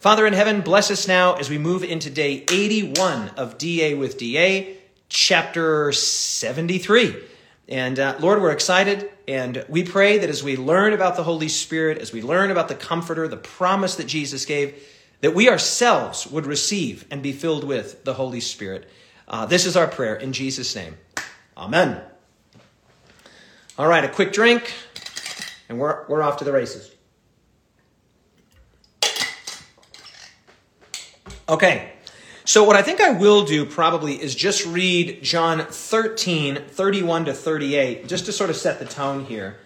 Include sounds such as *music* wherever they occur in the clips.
Father in heaven, bless us now as we move into day 81 of DA with DA, chapter 73. And uh, Lord, we're excited, and we pray that as we learn about the Holy Spirit, as we learn about the Comforter, the promise that Jesus gave, that we ourselves would receive and be filled with the Holy Spirit. Uh, this is our prayer in Jesus' name. Amen. All right, a quick drink, and we're, we're off to the races. Okay, so what I think I will do probably is just read John 13, 31 to 38, just to sort of set the tone here.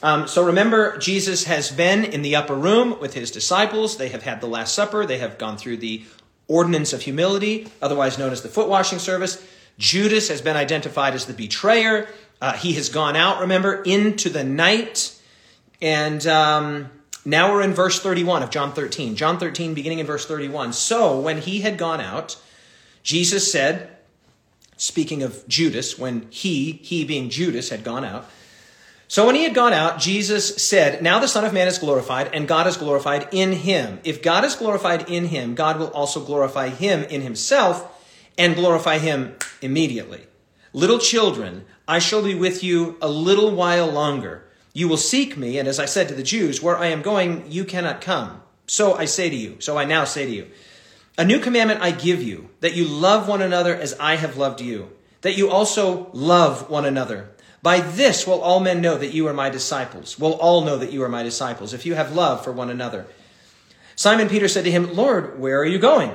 Um, so remember, Jesus has been in the upper room with his disciples. They have had the Last Supper. They have gone through the ordinance of humility, otherwise known as the foot washing service. Judas has been identified as the betrayer. Uh, he has gone out, remember, into the night. And um, now we're in verse 31 of John 13. John 13, beginning in verse 31. So when he had gone out, Jesus said, speaking of Judas, when he, he being Judas, had gone out, so when he had gone out, Jesus said, Now the Son of Man is glorified, and God is glorified in him. If God is glorified in him, God will also glorify him in himself and glorify him immediately. Little children, I shall be with you a little while longer. You will seek me, and as I said to the Jews, where I am going, you cannot come. So I say to you, so I now say to you, a new commandment I give you, that you love one another as I have loved you, that you also love one another. By this will all men know that you are my disciples. Will all know that you are my disciples, if you have love for one another. Simon Peter said to him, Lord, where are you going?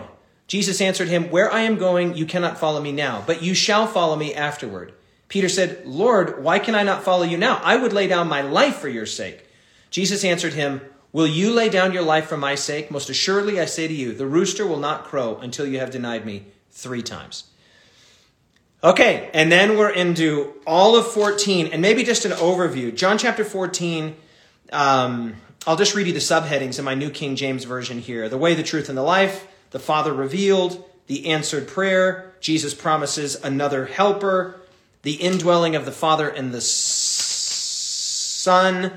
Jesus answered him, Where I am going, you cannot follow me now, but you shall follow me afterward. Peter said, Lord, why can I not follow you now? I would lay down my life for your sake. Jesus answered him, Will you lay down your life for my sake? Most assuredly, I say to you, the rooster will not crow until you have denied me three times. Okay, and then we're into all of 14, and maybe just an overview. John chapter 14, um, I'll just read you the subheadings in my New King James Version here. The way, the truth, and the life, the Father revealed, the answered prayer, Jesus promises another helper, the indwelling of the Father and the Son,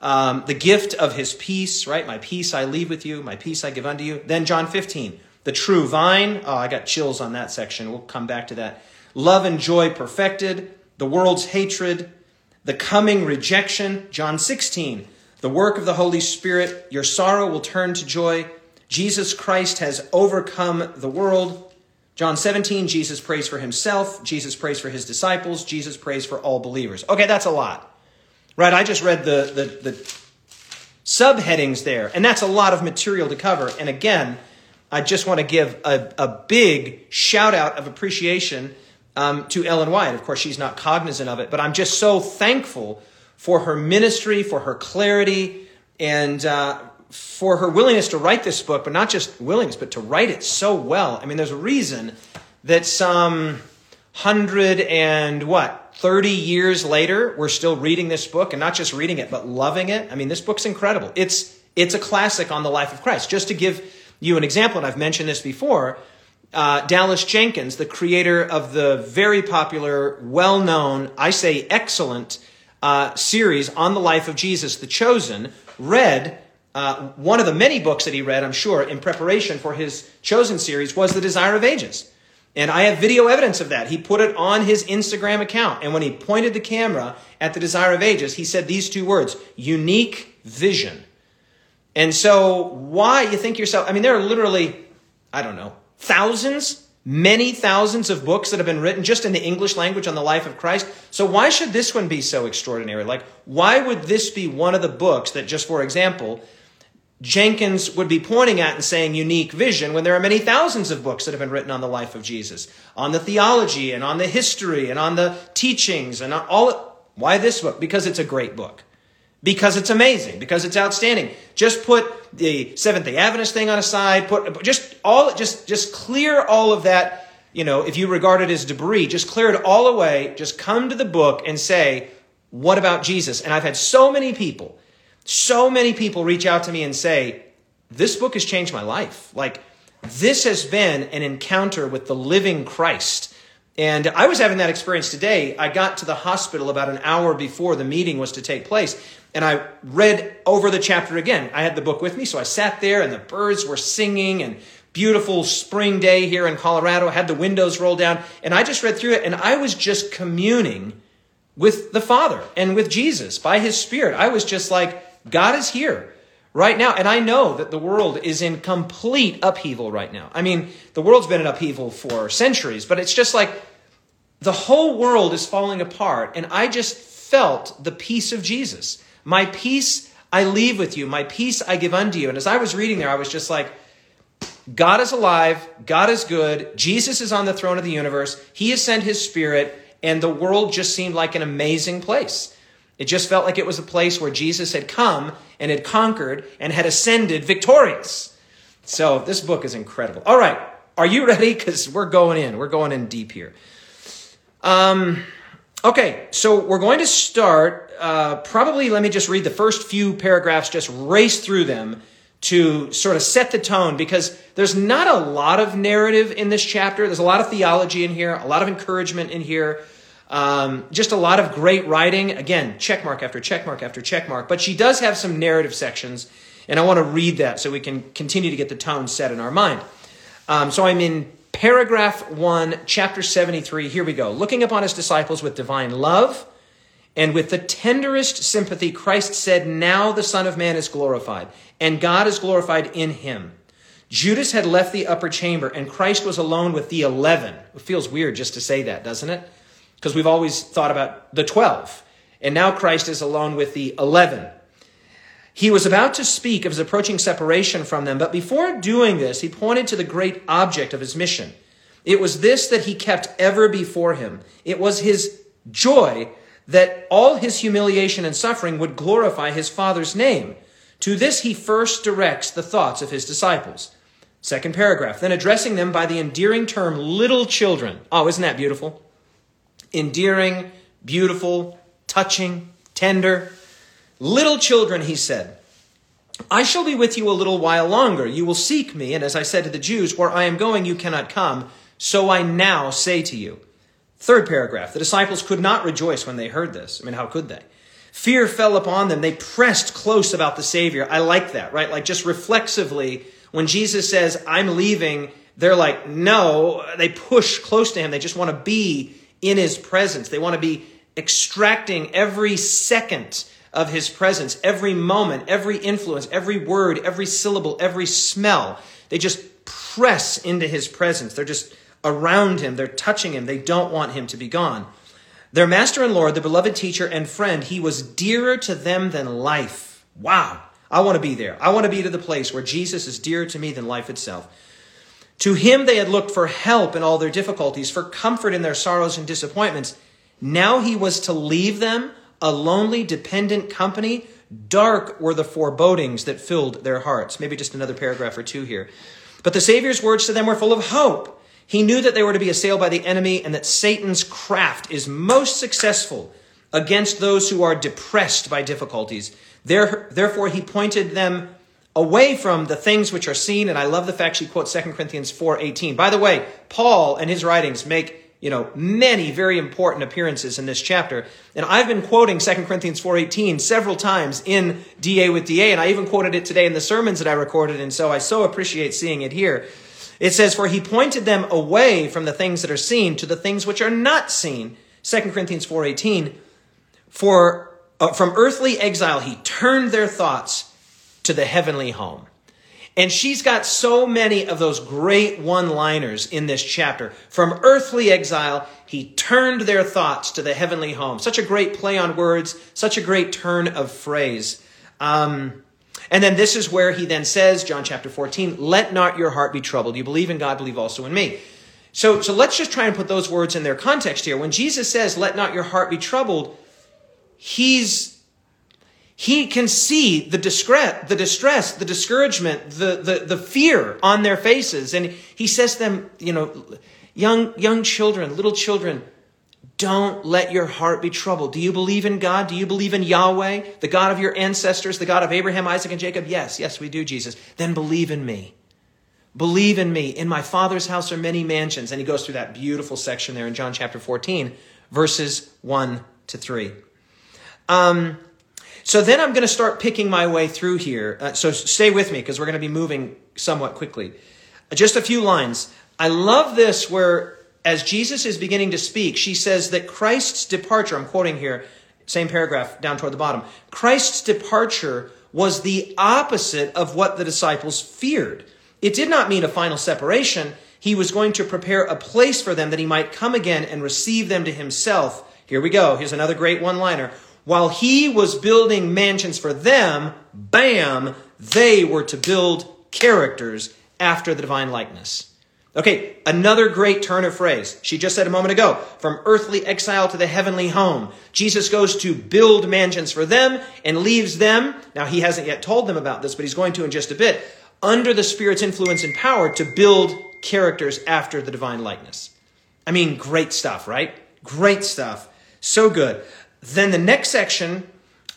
um, the gift of his peace, right? My peace I leave with you, my peace I give unto you. Then John 15, the true vine. Oh, I got chills on that section. We'll come back to that. Love and joy perfected, the world's hatred, the coming rejection. John 16, the work of the Holy Spirit. Your sorrow will turn to joy. Jesus Christ has overcome the world. John 17, Jesus prays for himself, Jesus prays for his disciples, Jesus prays for all believers. Okay, that's a lot. Right? I just read the, the, the subheadings there, and that's a lot of material to cover. And again, I just want to give a, a big shout out of appreciation um, to Ellen White. Of course, she's not cognizant of it, but I'm just so thankful for her ministry, for her clarity, and uh, for her willingness to write this book, but not just willingness, but to write it so well. I mean, there's a reason that some hundred and what, 30 years later, we're still reading this book and not just reading it, but loving it. I mean, this book's incredible. It's, it's a classic on the life of Christ. Just to give you an example, and I've mentioned this before, uh, Dallas Jenkins, the creator of the very popular, well known, I say excellent, uh, series on the life of Jesus, The Chosen, read uh, one of the many books that he read, I'm sure, in preparation for his Chosen series was The Desire of Ages. And I have video evidence of that. He put it on his Instagram account. And when he pointed the camera at The Desire of Ages, he said these two words unique vision. And so, why you think yourself, I mean, there are literally, I don't know, thousands, many thousands of books that have been written just in the English language on the life of Christ. So, why should this one be so extraordinary? Like, why would this be one of the books that, just for example, Jenkins would be pointing at and saying unique vision when there are many thousands of books that have been written on the life of Jesus, on the theology and on the history and on the teachings and all. Why this book? Because it's a great book. Because it's amazing. Because it's outstanding. Just put the Seventh Day Adventist thing on a side. Put just all just just clear all of that. You know, if you regard it as debris, just clear it all away. Just come to the book and say, "What about Jesus?" And I've had so many people so many people reach out to me and say, This book has changed my life. Like, this has been an encounter with the living Christ. And I was having that experience today. I got to the hospital about an hour before the meeting was to take place. and I read over the chapter again. I had the book with me, so I sat there and the birds were singing and beautiful spring day here in Colorado, I had the windows rolled down, and I just read through it and I was just communing with the Father and with Jesus by his Spirit. I was just like, God is here right now. And I know that the world is in complete upheaval right now. I mean, the world's been in upheaval for centuries, but it's just like the whole world is falling apart. And I just felt the peace of Jesus. My peace I leave with you, my peace I give unto you. And as I was reading there, I was just like, God is alive, God is good, Jesus is on the throne of the universe, He has sent His Spirit, and the world just seemed like an amazing place. It just felt like it was a place where Jesus had come and had conquered and had ascended victorious. So this book is incredible. All right, are you ready? Because we're going in. We're going in deep here. Um, okay, so we're going to start. Uh, probably, let me just read the first few paragraphs, just race through them to sort of set the tone because there's not a lot of narrative in this chapter. There's a lot of theology in here, a lot of encouragement in here. Um, just a lot of great writing. Again, check mark after check mark after check mark. But she does have some narrative sections, and I want to read that so we can continue to get the tone set in our mind. Um, so I'm in paragraph 1, chapter 73. Here we go. Looking upon his disciples with divine love and with the tenderest sympathy, Christ said, Now the Son of Man is glorified, and God is glorified in him. Judas had left the upper chamber, and Christ was alone with the eleven. It feels weird just to say that, doesn't it? Because we've always thought about the 12. And now Christ is alone with the 11. He was about to speak of his approaching separation from them, but before doing this, he pointed to the great object of his mission. It was this that he kept ever before him. It was his joy that all his humiliation and suffering would glorify his Father's name. To this he first directs the thoughts of his disciples. Second paragraph. Then addressing them by the endearing term little children. Oh, isn't that beautiful? Endearing, beautiful, touching, tender. Little children, he said, I shall be with you a little while longer. You will seek me, and as I said to the Jews, where I am going, you cannot come. So I now say to you. Third paragraph. The disciples could not rejoice when they heard this. I mean, how could they? Fear fell upon them. They pressed close about the Savior. I like that, right? Like just reflexively, when Jesus says, I'm leaving, they're like, no. They push close to him. They just want to be in his presence. They want to be extracting every second of his presence, every moment, every influence, every word, every syllable, every smell. They just press into his presence. They're just around him, they're touching him. They don't want him to be gone. Their master and Lord, the beloved teacher and friend, he was dearer to them than life. Wow. I want to be there. I want to be to the place where Jesus is dearer to me than life itself. To him they had looked for help in all their difficulties, for comfort in their sorrows and disappointments. Now he was to leave them a lonely, dependent company. Dark were the forebodings that filled their hearts. Maybe just another paragraph or two here. But the Savior's words to them were full of hope. He knew that they were to be assailed by the enemy and that Satan's craft is most successful against those who are depressed by difficulties. Therefore, he pointed them away from the things which are seen and i love the fact she quotes 2 corinthians 4.18 by the way paul and his writings make you know many very important appearances in this chapter. And i've been quoting 2 corinthians 4.18 several times in da with da and i even quoted it today in the sermons that i recorded and so i so appreciate seeing it here. It says for he pointed them away from the things that are seen to the things which are not seen. 2 corinthians 4.18 for uh, from earthly exile he turned their thoughts to the heavenly home. And she's got so many of those great one liners in this chapter. From earthly exile, he turned their thoughts to the heavenly home. Such a great play on words, such a great turn of phrase. Um, and then this is where he then says, John chapter 14, let not your heart be troubled. You believe in God, believe also in me. So, so let's just try and put those words in their context here. When Jesus says, let not your heart be troubled, he's he can see the distress, the distress, the discouragement, the, the, the fear on their faces. And he says to them, you know, young, young children, little children, don't let your heart be troubled. Do you believe in God? Do you believe in Yahweh, the God of your ancestors, the God of Abraham, Isaac, and Jacob? Yes, yes, we do, Jesus. Then believe in me. Believe in me. In my Father's house are many mansions. And he goes through that beautiful section there in John chapter 14, verses 1 to 3. Um, So then I'm going to start picking my way through here. Uh, so stay with me because we're going to be moving somewhat quickly. Just a few lines. I love this where, as Jesus is beginning to speak, she says that Christ's departure, I'm quoting here, same paragraph down toward the bottom, Christ's departure was the opposite of what the disciples feared. It did not mean a final separation. He was going to prepare a place for them that he might come again and receive them to himself. Here we go. Here's another great one liner. While he was building mansions for them, bam, they were to build characters after the divine likeness. Okay, another great turn of phrase. She just said a moment ago, from earthly exile to the heavenly home. Jesus goes to build mansions for them and leaves them. Now, he hasn't yet told them about this, but he's going to in just a bit, under the Spirit's influence and power to build characters after the divine likeness. I mean, great stuff, right? Great stuff. So good. Then the next section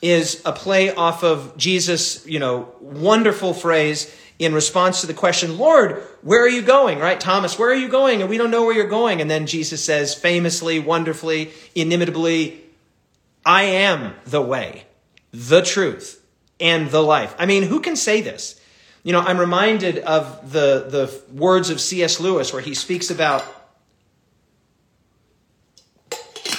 is a play off of Jesus, you know, wonderful phrase in response to the question, Lord, where are you going? Right? Thomas, where are you going? And we don't know where you're going. And then Jesus says, famously, wonderfully, inimitably, I am the way, the truth, and the life. I mean, who can say this? You know, I'm reminded of the, the words of C.S. Lewis where he speaks about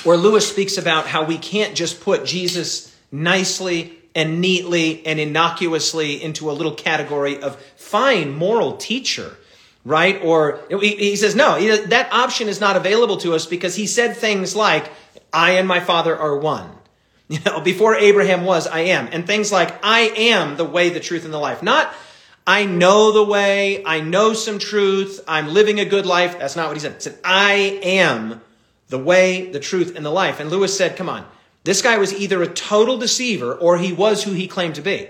where Lewis speaks about how we can't just put Jesus nicely and neatly and innocuously into a little category of fine moral teacher, right? Or he says, no, that option is not available to us because he said things like, I and my Father are one. *laughs* You know, before Abraham was, I am. And things like, I am the way, the truth, and the life. Not, I know the way, I know some truth, I'm living a good life. That's not what he said. He said, I am the way, the truth, and the life. And Lewis said, come on, this guy was either a total deceiver or he was who he claimed to be.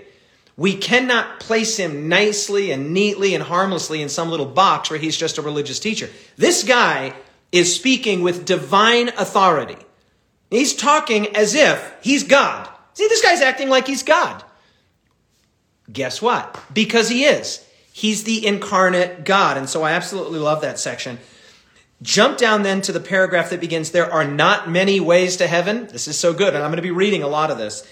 We cannot place him nicely and neatly and harmlessly in some little box where he's just a religious teacher. This guy is speaking with divine authority. He's talking as if he's God. See, this guy's acting like he's God. Guess what? Because he is. He's the incarnate God. And so I absolutely love that section. Jump down then to the paragraph that begins, There are not many ways to heaven. This is so good, and I'm going to be reading a lot of this.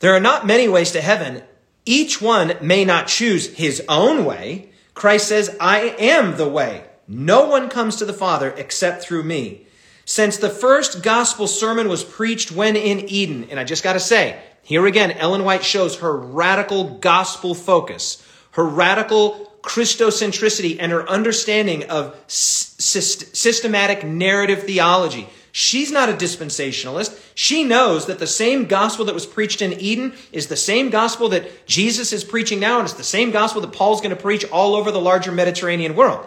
There are not many ways to heaven. Each one may not choose his own way. Christ says, I am the way. No one comes to the Father except through me. Since the first gospel sermon was preached when in Eden, and I just got to say, here again, Ellen White shows her radical gospel focus, her radical Christocentricity and her understanding of systematic narrative theology. She's not a dispensationalist. She knows that the same gospel that was preached in Eden is the same gospel that Jesus is preaching now, and it's the same gospel that Paul's going to preach all over the larger Mediterranean world.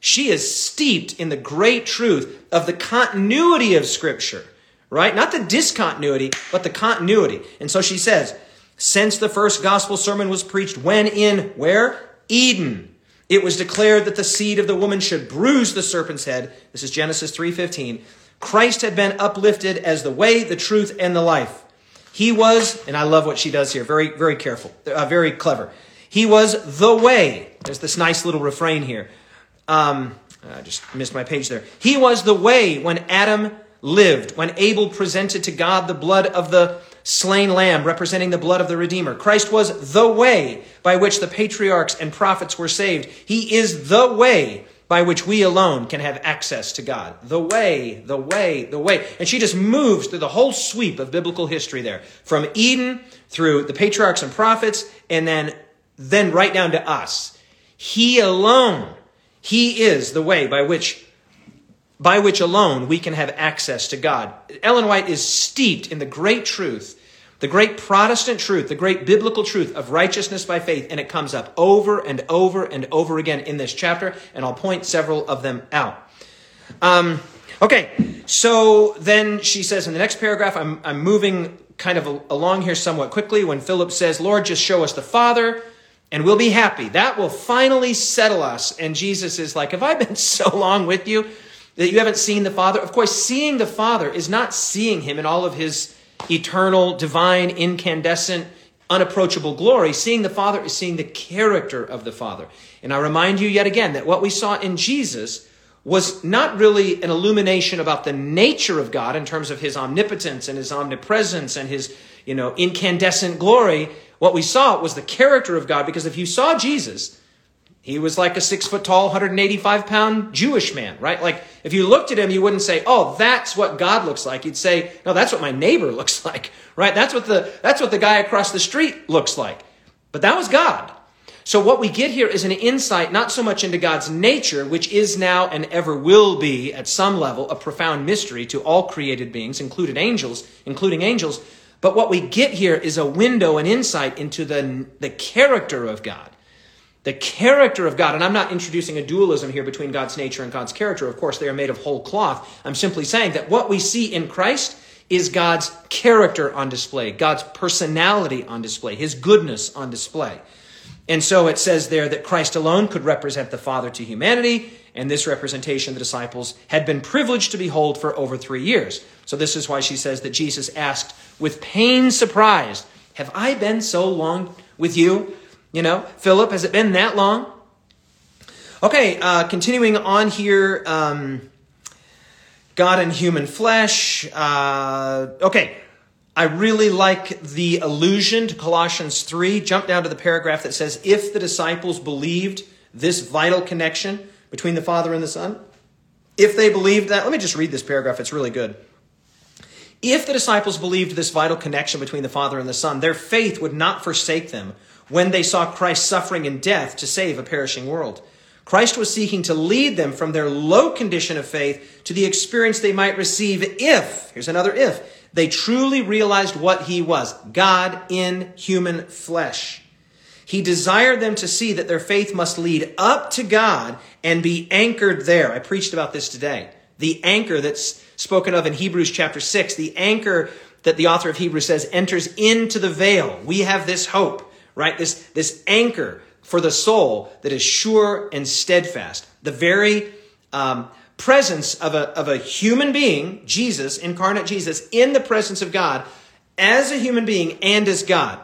She is steeped in the great truth of the continuity of Scripture, right? Not the discontinuity, but the continuity. And so she says, since the first gospel sermon was preached, when in where? Eden. It was declared that the seed of the woman should bruise the serpent's head. This is Genesis 3:15. Christ had been uplifted as the way, the truth, and the life. He was, and I love what she does here, very, very careful, uh, very clever. He was the way. There's this nice little refrain here. Um, I just missed my page there. He was the way when Adam lived, when Abel presented to God the blood of the slain lamb representing the blood of the Redeemer. Christ was the way by which the patriarchs and prophets were saved. He is the way by which we alone can have access to God. The way, the way, the way. And she just moves through the whole sweep of biblical history there. From Eden through the patriarchs and prophets and then, then right down to us. He alone, He is the way by which by which alone we can have access to God. Ellen White is steeped in the great truth, the great Protestant truth, the great biblical truth of righteousness by faith, and it comes up over and over and over again in this chapter, and I'll point several of them out. Um, okay, so then she says in the next paragraph, I'm, I'm moving kind of along here somewhat quickly when Philip says, Lord, just show us the Father and we'll be happy. That will finally settle us. And Jesus is like, Have I been *laughs* so long with you? That you haven't seen the Father. Of course, seeing the Father is not seeing him in all of his eternal, divine, incandescent, unapproachable glory. Seeing the Father is seeing the character of the Father. And I remind you yet again that what we saw in Jesus was not really an illumination about the nature of God in terms of his omnipotence and his omnipresence and his you know, incandescent glory. What we saw was the character of God because if you saw Jesus, he was like a six foot tall, 185 pound Jewish man, right? Like if you looked at him, you wouldn't say, "Oh, that's what God looks like." You'd say, "No, that's what my neighbor *laughs* looks like." Right? That's what the that's what the guy across the street looks like. But that was God. So what we get here is an insight not so much into God's nature, which is now and ever will be at some level a profound mystery to all created beings, including angels, including angels, but what we get here is a window, an insight into the, the character of God. The character of God, and I'm not introducing a dualism here between God's nature and God's character. Of course, they are made of whole cloth. I'm simply saying that what we see in Christ is God's character on display, God's personality on display, His goodness on display. And so it says there that Christ alone could represent the Father to humanity, and this representation the disciples had been privileged to behold for over three years. So this is why she says that Jesus asked with pain surprised, Have I been so long with you? You know, Philip, has it been that long? Okay, uh, continuing on here. Um, God in human flesh. Uh, okay, I really like the allusion to Colossians 3. Jump down to the paragraph that says, If the disciples believed this vital connection between the Father and the Son, if they believed that, let me just read this paragraph, it's really good. If the disciples believed this vital connection between the Father and the Son, their faith would not forsake them when they saw Christ suffering and death to save a perishing world. Christ was seeking to lead them from their low condition of faith to the experience they might receive if, here's another if, they truly realized what he was God in human flesh. He desired them to see that their faith must lead up to God and be anchored there. I preached about this today. The anchor that's spoken of in Hebrews chapter 6, the anchor that the author of Hebrews says enters into the veil. We have this hope, right? This, this anchor for the soul that is sure and steadfast. The very um, presence of a, of a human being, Jesus, incarnate Jesus, in the presence of God as a human being and as God.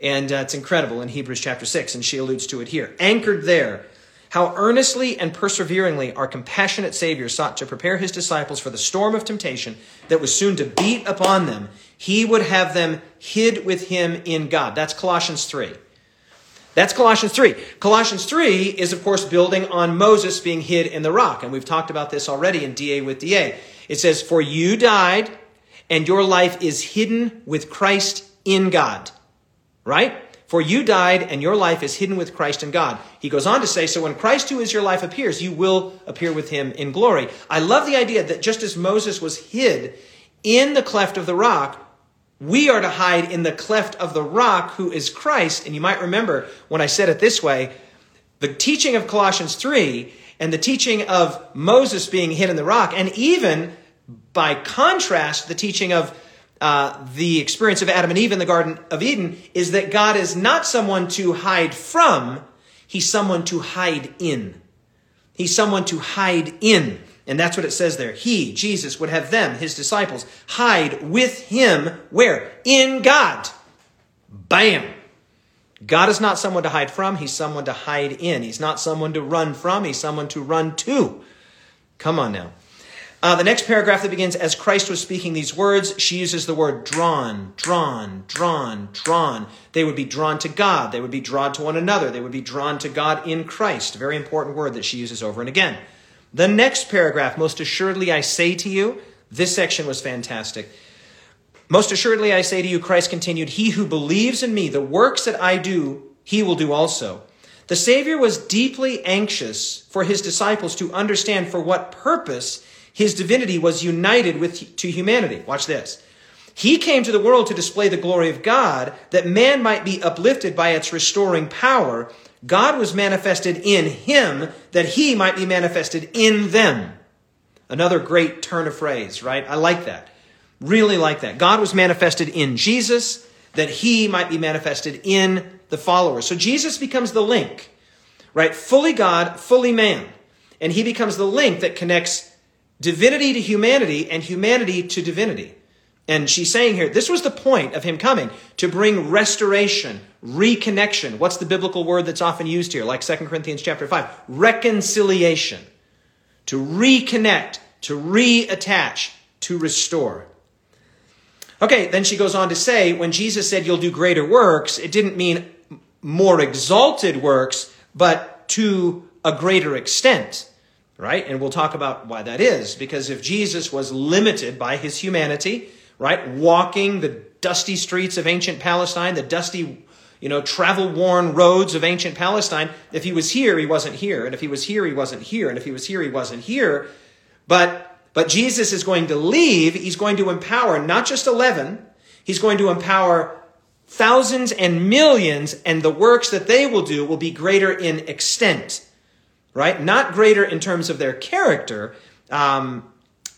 And uh, it's incredible in Hebrews chapter 6, and she alludes to it here. Anchored there, how earnestly and perseveringly our compassionate Savior sought to prepare his disciples for the storm of temptation that was soon to beat upon them. He would have them hid with him in God. That's Colossians 3. That's Colossians 3. Colossians 3 is, of course, building on Moses being hid in the rock. And we've talked about this already in DA with DA. It says, For you died, and your life is hidden with Christ in God. Right? For you died, and your life is hidden with Christ in God. He goes on to say, So when Christ, who is your life, appears, you will appear with him in glory. I love the idea that just as Moses was hid in the cleft of the rock, we are to hide in the cleft of the rock who is Christ. And you might remember when I said it this way the teaching of Colossians 3 and the teaching of Moses being hid in the rock, and even by contrast, the teaching of uh, the experience of Adam and Eve in the Garden of Eden is that God is not someone to hide from, he's someone to hide in. He's someone to hide in. And that's what it says there. He, Jesus, would have them, his disciples, hide with him where? In God. Bam. God is not someone to hide from, he's someone to hide in. He's not someone to run from, he's someone to run to. Come on now. Uh, the next paragraph that begins, as Christ was speaking these words, she uses the word drawn, drawn, drawn, drawn. They would be drawn to God. They would be drawn to one another. They would be drawn to God in Christ. Very important word that she uses over and again. The next paragraph, most assuredly I say to you, this section was fantastic. Most assuredly I say to you, Christ continued, He who believes in me, the works that I do, he will do also. The Savior was deeply anxious for his disciples to understand for what purpose his divinity was united with to humanity. Watch this. He came to the world to display the glory of God, that man might be uplifted by its restoring power God was manifested in him that he might be manifested in them. Another great turn of phrase, right? I like that. Really like that. God was manifested in Jesus that he might be manifested in the followers. So Jesus becomes the link, right? Fully God, fully man. And he becomes the link that connects divinity to humanity and humanity to divinity. And she's saying here, this was the point of him coming to bring restoration, reconnection. What's the biblical word that's often used here? Like 2 Corinthians chapter 5. Reconciliation. To reconnect, to reattach, to restore. Okay, then she goes on to say when Jesus said you'll do greater works, it didn't mean more exalted works, but to a greater extent, right? And we'll talk about why that is. Because if Jesus was limited by his humanity, right, walking the dusty streets of ancient Palestine, the dusty, you know, travel worn roads of ancient Palestine, if he was here, he wasn't here. And if he was here, he wasn't here. And if he was here, he wasn't here. But but Jesus is going to leave. He's going to empower not just 11, he's going to empower thousands and millions, and the works that they will do will be greater in extent, right? Not greater in terms of their character, um,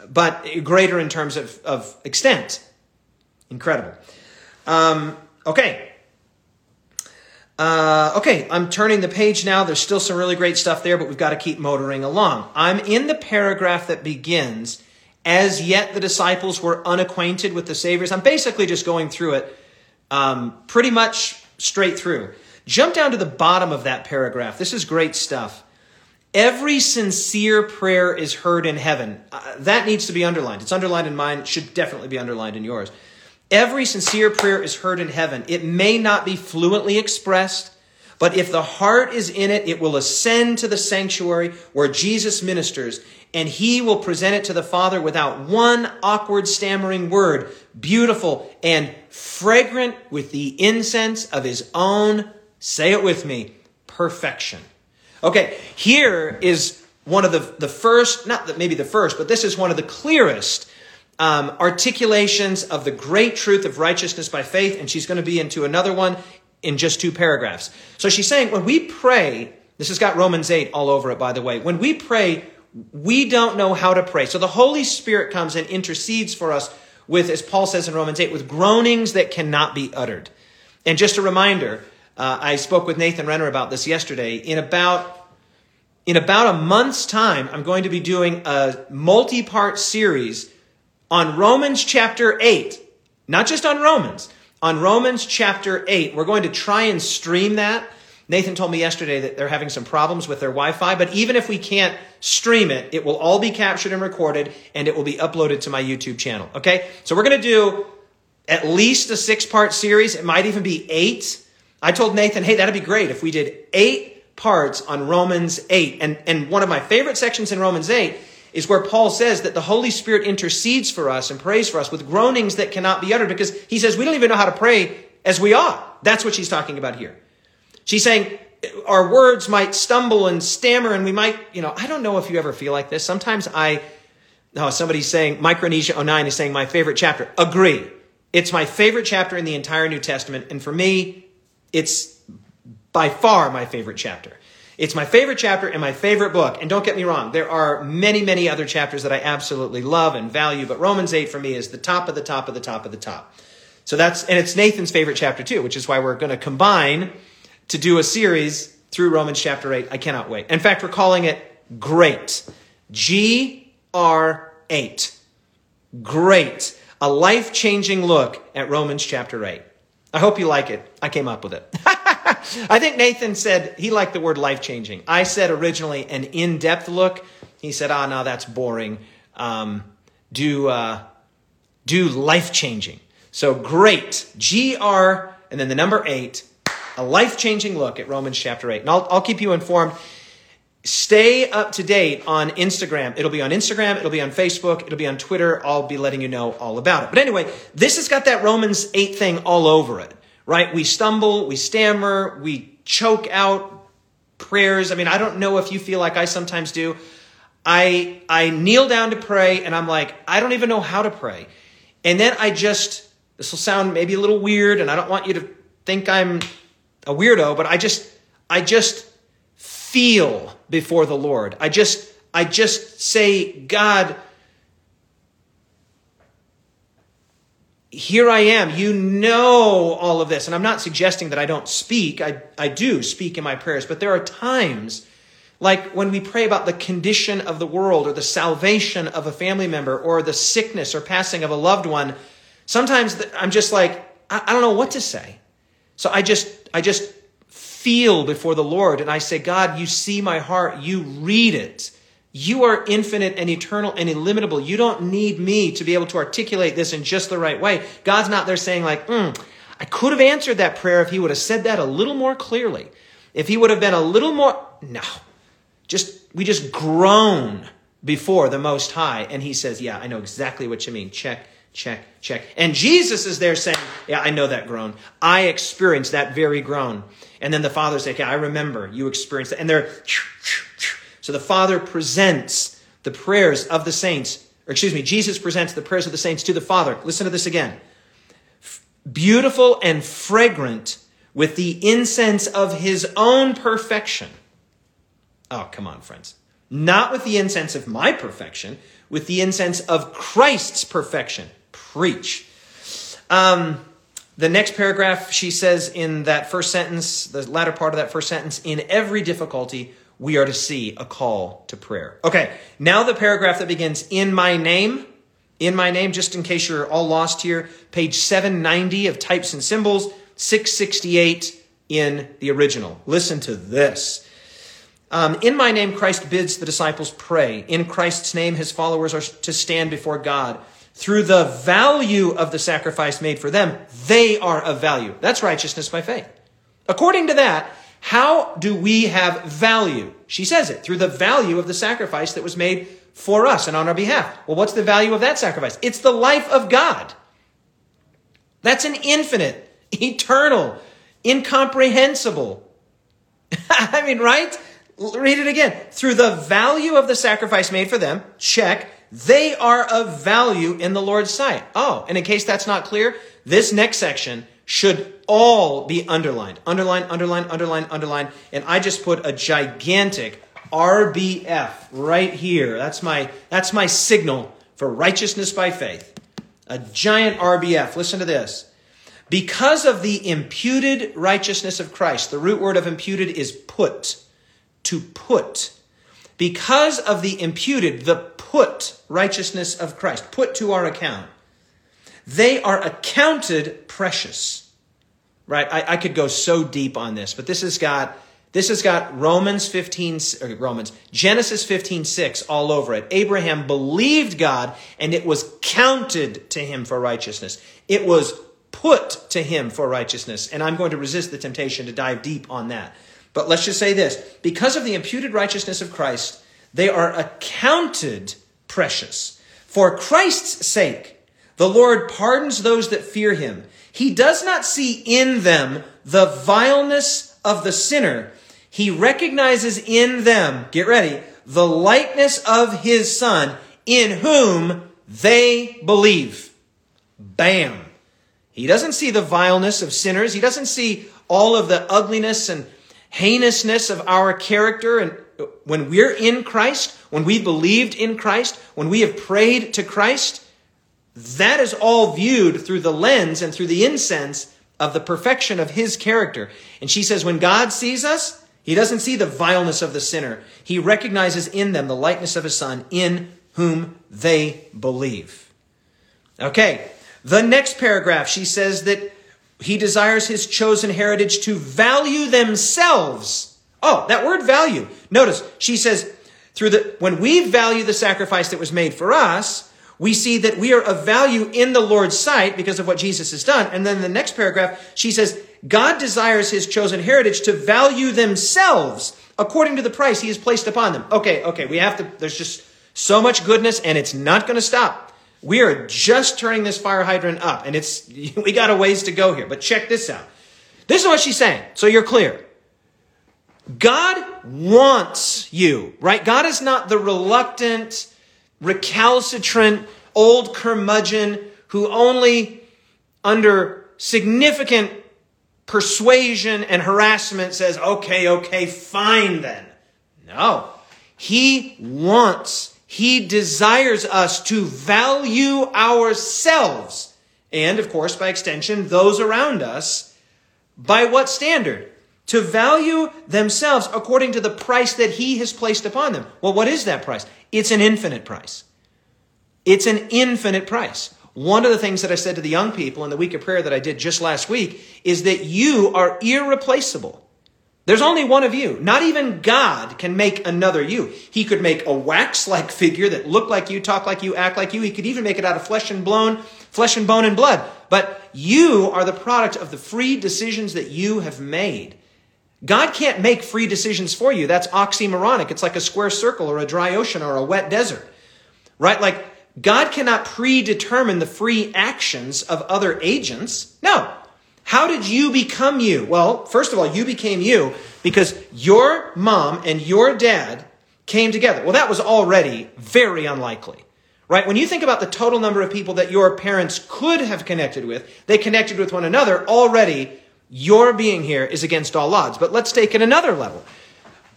but greater in terms of, of extent. Incredible. Um, okay. Uh, okay, I'm turning the page now. There's still some really great stuff there, but we've got to keep motoring along. I'm in the paragraph that begins, as yet the disciples were unacquainted with the Saviors. I'm basically just going through it um, pretty much straight through. Jump down to the bottom of that paragraph. This is great stuff. Every sincere prayer is heard in heaven. Uh, that needs to be underlined. It's underlined in mine, should definitely be underlined in yours. Every sincere prayer is heard in heaven. It may not be fluently expressed, but if the heart is in it, it will ascend to the sanctuary where Jesus ministers, and he will present it to the Father without one awkward, stammering word, beautiful and fragrant with the incense of his own, say it with me, perfection. Okay, here is one of the, the first, not that maybe the first, but this is one of the clearest um, articulations of the great truth of righteousness by faith, and she's going to be into another one in just two paragraphs. So she's saying when we pray, this has got Romans 8 all over it, by the way. When we pray, we don't know how to pray. So the Holy Spirit comes and intercedes for us with, as Paul says in Romans 8, with groanings that cannot be uttered. And just a reminder, uh, I spoke with Nathan Renner about this yesterday. In about in about a month's time, I'm going to be doing a multi-part series on Romans chapter 8, not just on Romans, on Romans chapter 8. We're going to try and stream that. Nathan told me yesterday that they're having some problems with their Wi Fi, but even if we can't stream it, it will all be captured and recorded and it will be uploaded to my YouTube channel. Okay? So we're going to do at least a six part series. It might even be eight. I told Nathan, hey, that'd be great if we did eight parts on Romans 8. And, and one of my favorite sections in Romans 8 is where Paul says that the Holy Spirit intercedes for us and prays for us with groanings that cannot be uttered because he says we don't even know how to pray as we ought. That's what she's talking about here. She's saying our words might stumble and stammer and we might, you know, I don't know if you ever feel like this. Sometimes I, oh, somebody's saying, Micronesia 09 is saying my favorite chapter. Agree. It's my favorite chapter in the entire New Testament. And for me, it's by far my favorite chapter. It's my favorite chapter and my favorite book. And don't get me wrong, there are many, many other chapters that I absolutely love and value, but Romans 8 for me is the top of the top of the top of the top. So that's, and it's Nathan's favorite chapter too, which is why we're going to combine to do a series through Romans chapter 8. I cannot wait. In fact, we're calling it Great. G R 8. Great. A life changing look at Romans chapter 8. I hope you like it. I came up with it. *laughs* I think Nathan said he liked the word life changing. I said originally an in depth look. He said, ah, no, that's boring. Um, do, uh, do life changing. So great. G R and then the number eight, a life changing look at Romans chapter 8. And I'll, I'll keep you informed. Stay up to date on Instagram. It'll be on Instagram, it'll be on Facebook, it'll be on Twitter. I'll be letting you know all about it. But anyway, this has got that Romans 8 thing all over it right? We stumble, we stammer, we choke out prayers. I mean, I don't know if you feel like I sometimes do. I I kneel down to pray and I'm like, I don't even know how to pray. And then I just this will sound maybe a little weird and I don't want you to think I'm a weirdo, but I just I just feel before the Lord. I just I just say, God, here I am. You know all of this. And I'm not suggesting that I don't speak. I, I do speak in my prayers, but there are times like when we pray about the condition of the world or the salvation of a family member or the sickness or passing of a loved one. Sometimes I'm just like, I, I don't know what to say. So I just, I just feel before the Lord and I say, God, you see my heart. You read it. You are infinite and eternal and illimitable. You don't need me to be able to articulate this in just the right way. God's not there saying, like, mm, I could have answered that prayer if he would have said that a little more clearly. If he would have been a little more. No. Just, we just groan before the Most High. And he says, Yeah, I know exactly what you mean. Check, check, check. And Jesus is there saying, Yeah, I know that groan. I experienced that very groan. And then the Father says, Yeah, I remember you experienced that. And they're so the Father presents the prayers of the saints, or excuse me, Jesus presents the prayers of the saints to the Father. Listen to this again. Beautiful and fragrant with the incense of his own perfection. Oh, come on, friends. Not with the incense of my perfection, with the incense of Christ's perfection. Preach. Um, the next paragraph, she says in that first sentence, the latter part of that first sentence, in every difficulty, we are to see a call to prayer. Okay, now the paragraph that begins, in my name, in my name, just in case you're all lost here, page 790 of Types and Symbols, 668 in the original. Listen to this. Um, in my name, Christ bids the disciples pray. In Christ's name, his followers are to stand before God. Through the value of the sacrifice made for them, they are of value. That's righteousness by faith. According to that, how do we have value? She says it through the value of the sacrifice that was made for us and on our behalf. Well, what's the value of that sacrifice? It's the life of God. That's an infinite, *laughs* eternal, incomprehensible. *laughs* I mean, right? Read it again. Through the value of the sacrifice made for them, check, they are of value in the Lord's sight. Oh, and in case that's not clear, this next section should all be underlined. Underline, underline, underline, underline. And I just put a gigantic RBF right here. That's my, that's my signal for righteousness by faith. A giant RBF. Listen to this. Because of the imputed righteousness of Christ, the root word of imputed is put, to put. Because of the imputed, the put righteousness of Christ, put to our account, they are accounted precious. Right? I, I could go so deep on this, but this has got this has got Romans 15, Romans, Genesis 15, 6 all over it. Abraham believed God and it was counted to him for righteousness. It was put to him for righteousness. And I'm going to resist the temptation to dive deep on that. But let's just say this because of the imputed righteousness of Christ, they are accounted precious. For Christ's sake, the Lord pardons those that fear him. He does not see in them the vileness of the sinner. He recognizes in them, get ready, the likeness of his son in whom they believe. Bam. He doesn't see the vileness of sinners. He doesn't see all of the ugliness and heinousness of our character. And when we're in Christ, when we believed in Christ, when we have prayed to Christ, that is all viewed through the lens and through the incense of the perfection of his character. And she says, when God sees us, he doesn't see the vileness of the sinner. He recognizes in them the likeness of his son in whom they believe. Okay, the next paragraph, she says that he desires his chosen heritage to value themselves. Oh, that word value. Notice, she says, through the, when we value the sacrifice that was made for us, we see that we are of value in the Lord's sight because of what Jesus has done. And then the next paragraph, she says, God desires his chosen heritage to value themselves according to the price he has placed upon them. Okay, okay, we have to, there's just so much goodness and it's not going to stop. We are just turning this fire hydrant up and it's, *laughs* we got a ways to go here. But check this out. This is what she's saying. So you're clear. God wants you, right? God is not the reluctant, recalcitrant old curmudgeon who only under significant persuasion and harassment says, okay, okay, fine then. No. He wants, he desires us to value ourselves and, of course, by extension, those around us. By what standard? To value themselves according to the price that he has placed upon them. Well, what is that price? It's an infinite price. It's an infinite price. One of the things that I said to the young people in the week of prayer that I did just last week is that you are irreplaceable. There's only one of you. Not even God can make another you. He could make a wax like figure that looked like you, talk like you, act like you. He could even make it out of flesh and bone, flesh and bone and blood. But you are the product of the free decisions that you have made. God can't make free decisions for you. That's oxymoronic. It's like a square circle or a dry ocean or a wet desert. Right? Like God cannot predetermine the free actions of other agents. No. How did you become you? Well, first of all, you became you because your mom and your dad came together. Well, that was already very unlikely. Right? When you think about the total number of people that your parents could have connected with, they connected with one another, already your being here is against all odds. But let's take it another level.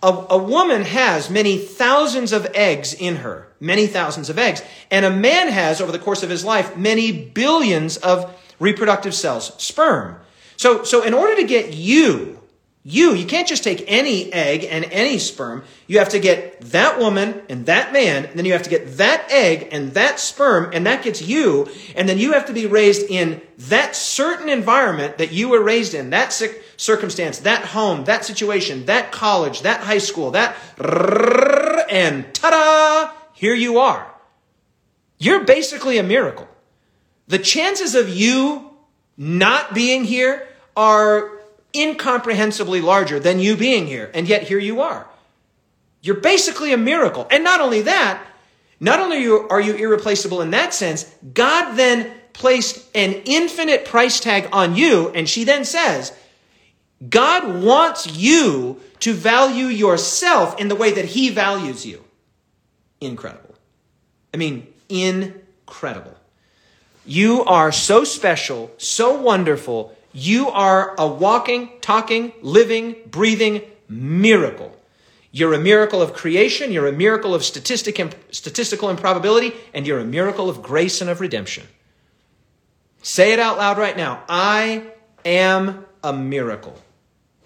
A, a, woman has many thousands of eggs in her, many thousands of eggs. And a man has, over the course of his life, many billions of reproductive cells, sperm. So, so in order to get you, you, you can't just take any egg and any sperm. You have to get that woman and that man, and then you have to get that egg and that sperm, and that gets you. And then you have to be raised in that certain environment that you were raised in, that circumstance, that home, that situation, that college, that high school, that, and ta-da! Here you are. You're basically a miracle. The chances of you not being here are incomprehensibly larger than you being here. And yet here you are. You're basically a miracle. And not only that, not only are you irreplaceable in that sense, God then placed an infinite price tag on you. And she then says, God wants you to value yourself in the way that he values you. Incredible. I mean, incredible. You are so special, so wonderful, you are a walking, talking, living, breathing miracle. You're a miracle of creation, you're a miracle of statistic, statistical improbability, and you're a miracle of grace and of redemption. Say it out loud right now. I am a miracle.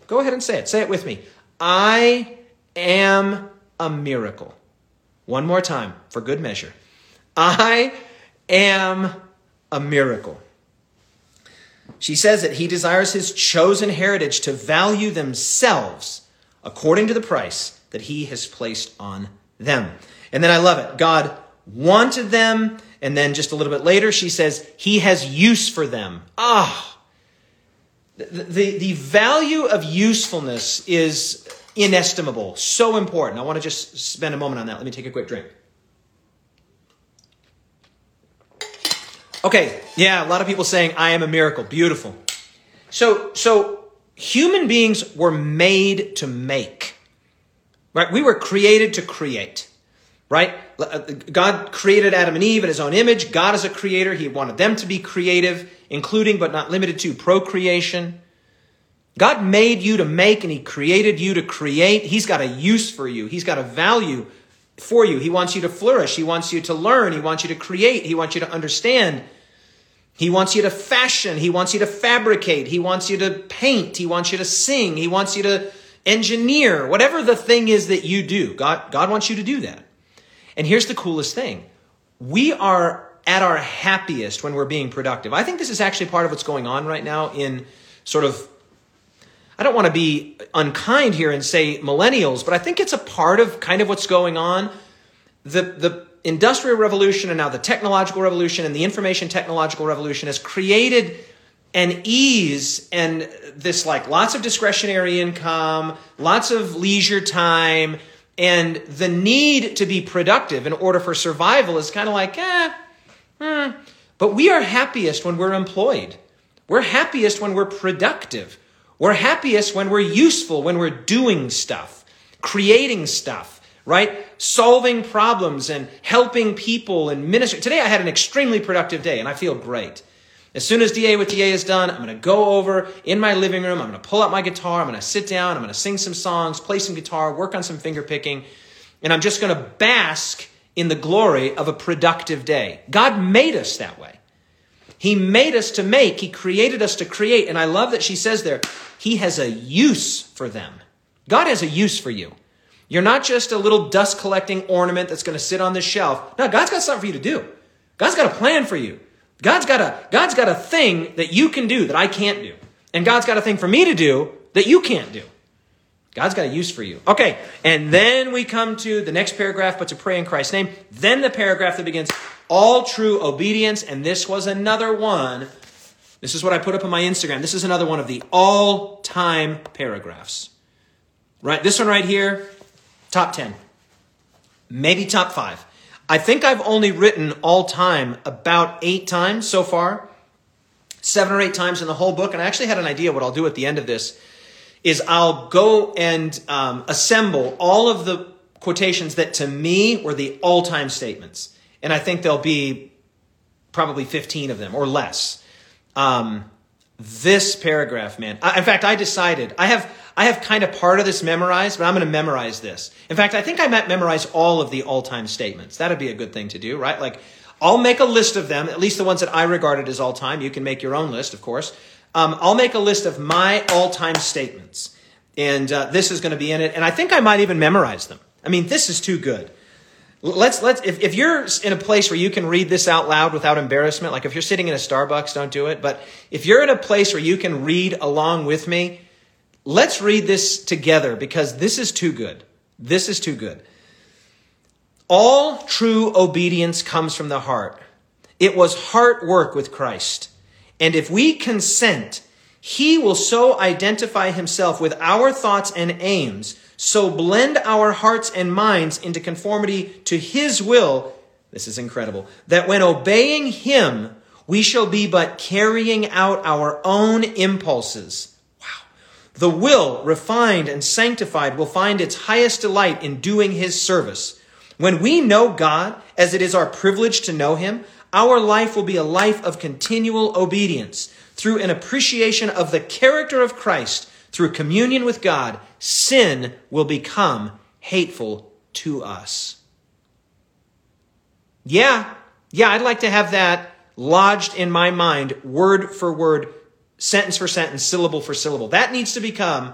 Go ahead and say it. Say it with me. I am a miracle. One more time for good measure. I am a miracle. She says that he desires his chosen heritage to value themselves according to the price that he has placed on them. And then I love it. God wanted them. And then just a little bit later, she says, He has use for them. Ah, the, the, the value of usefulness is inestimable, so important. I want to just spend a moment on that. Let me take a quick drink. Okay, yeah, a lot of people saying, I am a miracle. Beautiful. So, so human beings were made to make, right? We were created to create, right? Uh, God created Adam and Eve in his own image. God is a creator. He wanted them to be creative, including but not limited to procreation. God made you to make and he created you to create. He's got a use for you. He's got a value for you. He wants you to flourish. He wants you to learn. He wants you to create. He wants you to understand. He wants you to fashion. He wants you to fabricate. He wants you to paint. He wants you to sing. He wants you to engineer. Whatever the thing is that you do, God, God wants you to do that. And here's the coolest thing. We are at our happiest when we're being productive. I think this is actually part of what's going on right now in sort of I don't want to be unkind here and say millennials, but I think it's a part of kind of what's going on. The, the industrial revolution and now the technological revolution and the information technological revolution has created an ease and this like lots of discretionary income, lots of leisure time, and the need to be productive in order for survival is kind of like, eh, hmm. But we are happiest when we're employed. We're happiest when we're productive. We're happiest when we're useful, when we're doing stuff, creating stuff, right? Solving problems and helping people and ministering. Today I had an extremely productive day and I feel great. As soon as DA with DA is done, I'm going to go over in my living room. I'm going to pull out my guitar. I'm going to sit down. I'm going to sing some songs, play some guitar, work on some finger picking. And I'm just going to bask in the glory of a productive day. God made us that way. He made us to make. He created us to create. And I love that she says there, He has a use for them. God has a use for you. You're not just a little dust collecting ornament that's going to sit on the shelf. No, God's got something for you to do. God's got a plan for you. God's got a, God's got a thing that you can do that I can't do. And God's got a thing for me to do that you can't do. God's got a use for you. Okay, and then we come to the next paragraph, but to pray in Christ's name. Then the paragraph that begins, all true obedience, and this was another one. This is what I put up on my Instagram. This is another one of the all time paragraphs. Right? This one right here, top 10. Maybe top five. I think I've only written all time about eight times so far, seven or eight times in the whole book. And I actually had an idea what I'll do at the end of this is I'll go and um, assemble all of the quotations that to me were the all time statements. And I think there'll be probably 15 of them or less. Um, this paragraph, man. I, in fact, I decided I have I have kind of part of this memorized, but I'm going to memorize this. In fact, I think I might memorize all of the all-time statements. That'd be a good thing to do, right? Like, I'll make a list of them, at least the ones that I regarded as all-time. You can make your own list, of course. Um, I'll make a list of my all-time statements, and uh, this is going to be in it. And I think I might even memorize them. I mean, this is too good. Let's let's if, if you're in a place where you can read this out loud without embarrassment, like if you're sitting in a Starbucks, don't do it. But if you're in a place where you can read along with me, let's read this together because this is too good. This is too good. All true obedience comes from the heart. It was heart work with Christ. And if we consent, he will so identify himself with our thoughts and aims so blend our hearts and minds into conformity to His will. This is incredible. That when obeying Him, we shall be but carrying out our own impulses. The will, refined and sanctified, will find its highest delight in doing His service. When we know God, as it is our privilege to know Him, our life will be a life of continual obedience through an appreciation of the character of Christ through communion with God, sin will become hateful to us. Yeah, yeah, I'd like to have that lodged in my mind, word for word, sentence for sentence, syllable for syllable. That needs to become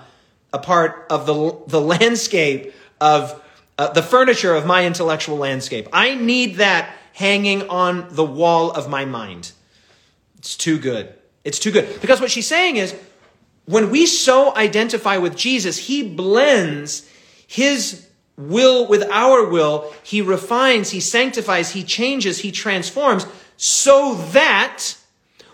a part of the, the landscape of uh, the furniture of my intellectual landscape. I need that hanging on the wall of my mind. It's too good. It's too good. Because what she's saying is, when we so identify with Jesus, he blends his will with our will. He refines, he sanctifies, he changes, he transforms so that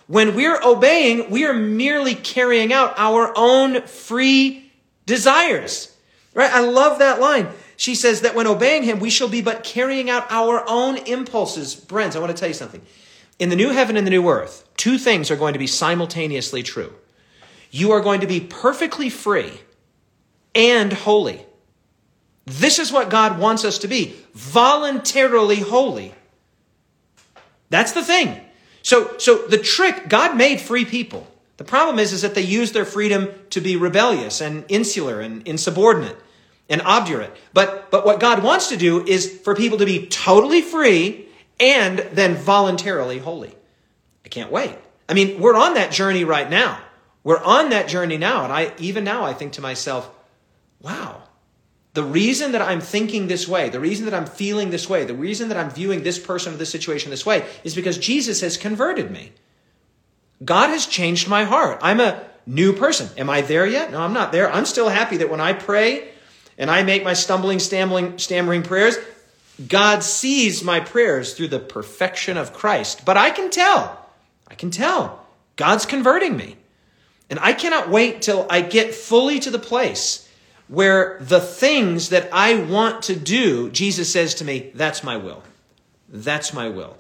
when we're obeying, we are merely carrying out our own free desires. Right? I love that line. She says that when obeying him, we shall be but carrying out our own impulses. Brent, I want to tell you something. In the new heaven and the new earth, two things are going to be simultaneously true you are going to be perfectly free and holy. This is what God wants us to be voluntarily holy. That's the thing. So, so the trick, God made free people. The problem is, is that they use their freedom to be rebellious and insular and insubordinate and obdurate. But, but what God wants to do is for people to be totally free and then voluntarily holy. I can't wait. I mean, we're on that journey right now. We're on that journey now. And I, even now, I think to myself, wow, the reason that I'm thinking this way, the reason that I'm feeling this way, the reason that I'm viewing this person or this situation this way is because Jesus has converted me. God has changed my heart. I'm a new person. Am I there yet? No, I'm not there. I'm still happy that when I pray and I make my stumbling, stammering, stammering prayers, God sees my prayers through the perfection of Christ. But I can tell, I can tell God's converting me. And I cannot wait till I get fully to the place where the things that I want to do, Jesus says to me, that's my will. That's my will.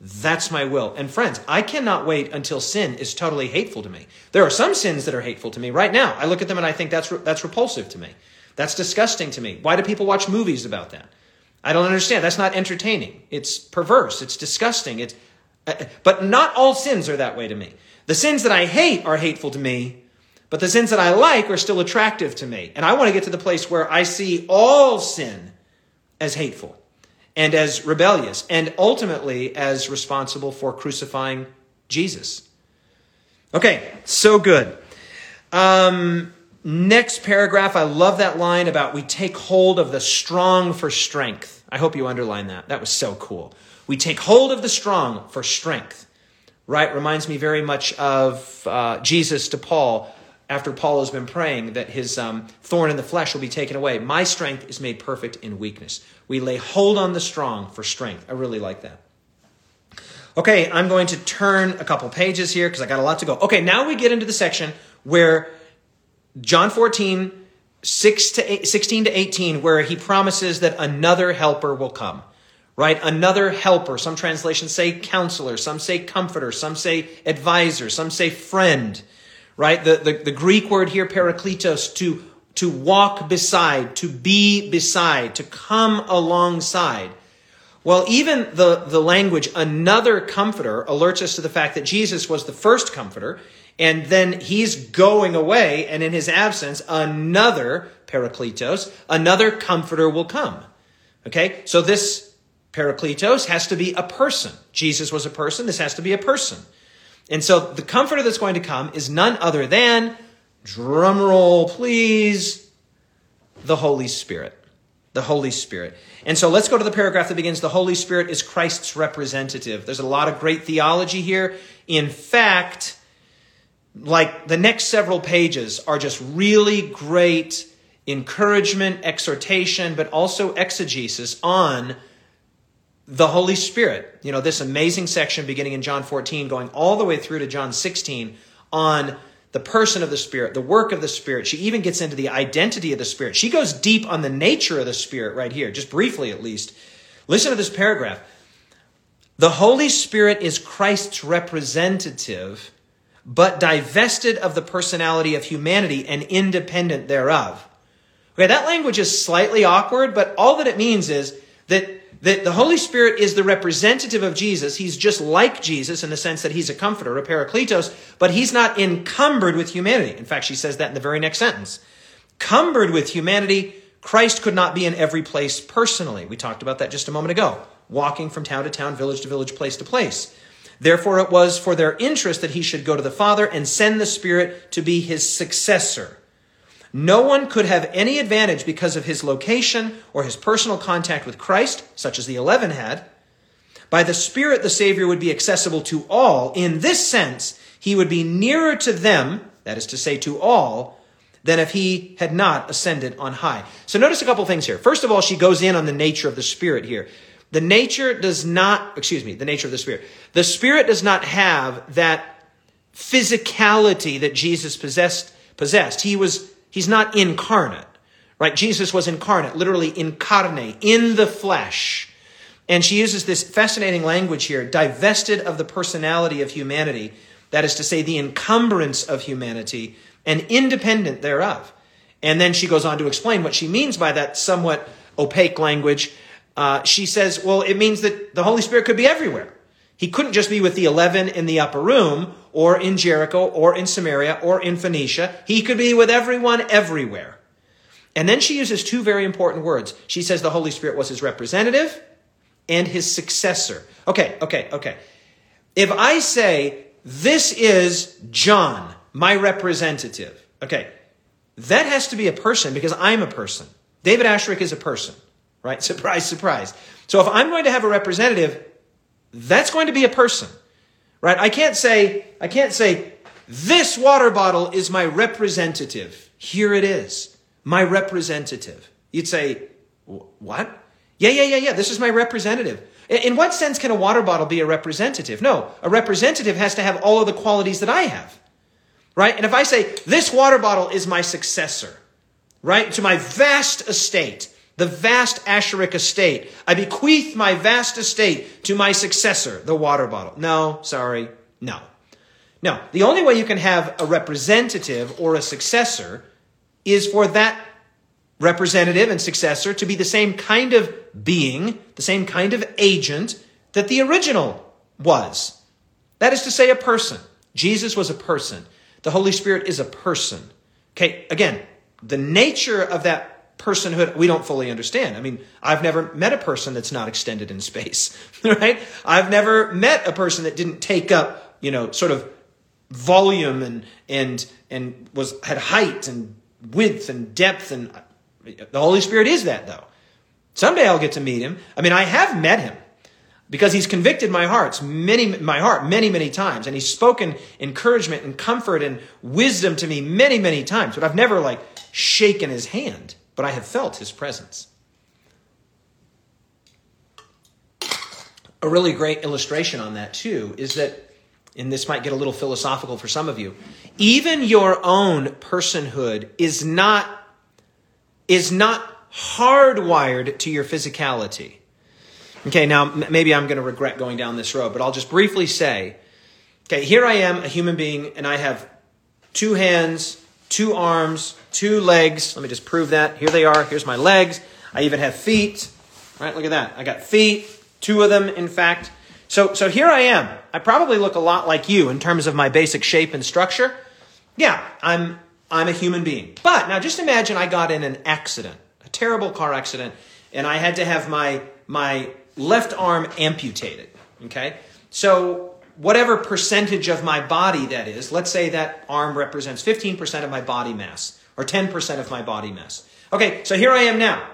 That's my will. And friends, I cannot wait until sin is totally hateful to me. There are some sins that are hateful to me right now. I look at them and I think that's, that's repulsive to me. That's disgusting to me. Why do people watch movies about that? I don't understand. That's not entertaining. It's perverse. It's disgusting. It's, uh, but not all sins are that way to me. The sins that I hate are hateful to me, but the sins that I like are still attractive to me. And I want to get to the place where I see all sin as hateful and as rebellious and ultimately as responsible for crucifying Jesus. Okay, so good. Um, next paragraph, I love that line about we take hold of the strong for strength. I hope you underline that. That was so cool. We take hold of the strong for strength right? Reminds me very much of uh, Jesus to Paul. After Paul has been praying that his um, thorn in the flesh will be taken away. My strength is made perfect in weakness. We lay hold on the strong for strength. I really like that. Okay, I'm going to turn a couple pages here because I got a lot to go. Okay, now we get into the section where John 14, 6 to 8, 16 to 18, where he promises that another helper will come. Right? Another helper. Some translations say counselor, some say comforter, some say advisor, some say friend. Right? The, the, the Greek word here, parakletos, to, to walk beside, to be beside, to come alongside. Well, even the, the language, another comforter, alerts us to the fact that Jesus was the first comforter, and then he's going away, and in his absence, another parakletos, another comforter will come. Okay? So this parakletos has to be a person. Jesus was a person, this has to be a person. And so the comforter that's going to come is none other than, drumroll please, the Holy Spirit. The Holy Spirit. And so let's go to the paragraph that begins The Holy Spirit is Christ's representative. There's a lot of great theology here. In fact, like the next several pages are just really great encouragement, exhortation, but also exegesis on the Holy Spirit. You know, this amazing section beginning in John 14, going all the way through to John 16 on the person of the Spirit, the work of the Spirit. She even gets into the identity of the Spirit. She goes deep on the nature of the Spirit right here, just briefly at least. Listen to this paragraph. The Holy Spirit is Christ's representative, but divested of the personality of humanity and independent thereof. Okay, that language is slightly awkward, but all that it means is that that the Holy Spirit is the representative of Jesus. He's just like Jesus in the sense that he's a comforter, a parakletos, but he's not encumbered with humanity. In fact, she says that in the very next sentence. Cumbered with humanity, Christ could not be in every place personally. We talked about that just a moment ago, walking from town to town, village to village, place to place. Therefore, it was for their interest that he should go to the Father and send the Spirit to be his successor. No one could have any advantage because of his location or his personal contact with Christ, such as the eleven had. By the Spirit, the Savior would be accessible to all. In this sense, he would be nearer to them, that is to say, to all, than if he had not ascended on high. So notice a couple things here. First of all, she goes in on the nature of the Spirit here. The nature does not, excuse me, the nature of the Spirit. The Spirit does not have that physicality that Jesus possessed. possessed. He was He's not incarnate, right? Jesus was incarnate, literally incarnate, in the flesh. And she uses this fascinating language here, divested of the personality of humanity, that is to say, the encumbrance of humanity, and independent thereof. And then she goes on to explain what she means by that somewhat opaque language. Uh, she says, well, it means that the Holy Spirit could be everywhere. He couldn't just be with the 11 in the upper room or in Jericho or in Samaria or in Phoenicia. He could be with everyone everywhere. And then she uses two very important words. She says the Holy Spirit was his representative and his successor. Okay, okay, okay. If I say, this is John, my representative, okay, that has to be a person because I'm a person. David Asscherick is a person, right? *laughs* Surprise, surprise. So if I'm going to have a representative, that's going to be a person. Right? I can't say, I can't say, this water bottle is my representative. Here it is. My representative. You'd say, what? Yeah, yeah, yeah, yeah. This is my representative. In what sense can a water bottle be a representative? No, a representative has to have all of the qualities that I have. Right? And if I say, this water bottle is my successor, right, to my vast estate, the vast Asscherick estate. I bequeath my vast estate to my successor, the water bottle. No, sorry, no. No, the only way you can have a representative or a successor is for that representative and successor to be the same kind of being, the same kind of agent that the original was. That is to say, a person. Jesus was a person. The Holy Spirit is a person. Okay, again, the nature of that personhood we don't fully understand. I mean, I've never met a person that's not extended in space, *laughs* right? I've never met a person that didn't take up, you know, sort of volume and and and was had height and width and depth and the Holy Spirit is that though. Someday I'll get to meet him. I mean, I have met him. because he's convicted my hearts many my heart many many times and he's spoken encouragement and comfort and wisdom to me many many times but i've never like shaken his hand but i have felt his presence. A really great illustration on that too is that and this might get a little philosophical for some of you even your own personhood is not is not hardwired to your physicality. Okay, now maybe I'm going to regret going down this road, but I'll just briefly say okay, here I am, a human being, and I have two hands, two arms, two legs. Let me just prove that. Here they are. Here's my legs. I even have feet. Right? Look at that. I got feet, two of them, in fact. So, so here I am. I probably look a lot like you in terms of my basic shape and structure. Yeah, I'm, I'm a human being. But now just imagine I got in an accident, a terrible car accident, and I had to have my, my left arm amputated. Okay? So, whatever percentage of my body that is, let's say that arm represents 15% of my body mass or 10% of my body mass. Okay, so here I am now.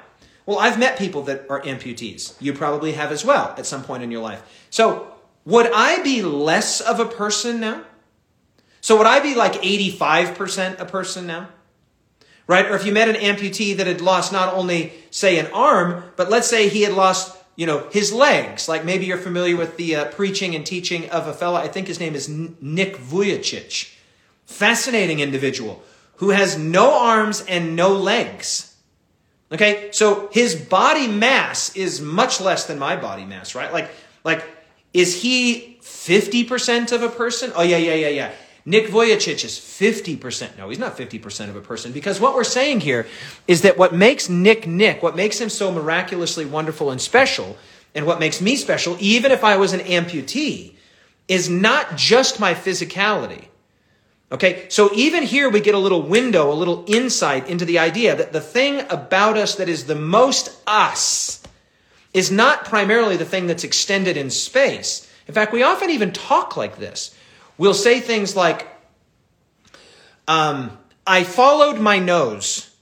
Well, I've met people that are amputees. You probably have as well at some point in your life. So, would I be less of a person now? So, would I be like 85% a person now? Right? Or if you met an amputee that had lost not only, say, an arm, but let's say he had lost you know, his legs. Like maybe you're familiar with the uh, preaching and teaching of a fellow, I think his name is Nick Vujicic. Fascinating individual who has no arms and no legs. Okay, so his body mass is much less than my body mass, right? Like, like, is he 50% of a person? Oh, yeah, yeah, yeah, yeah. Nick Vujicic is 50%. No, he's not 50% of a person because what we're saying here is that what makes Nick Nick, what makes him so miraculously wonderful and special, and what makes me special, even if I was an amputee, is not just my physicality. Okay, so even here we get a little window, a little insight into the idea that the thing about us that is the most us is not primarily the thing that's extended in space. In fact, we often even talk like this. We'll say things like, um, I followed my nose,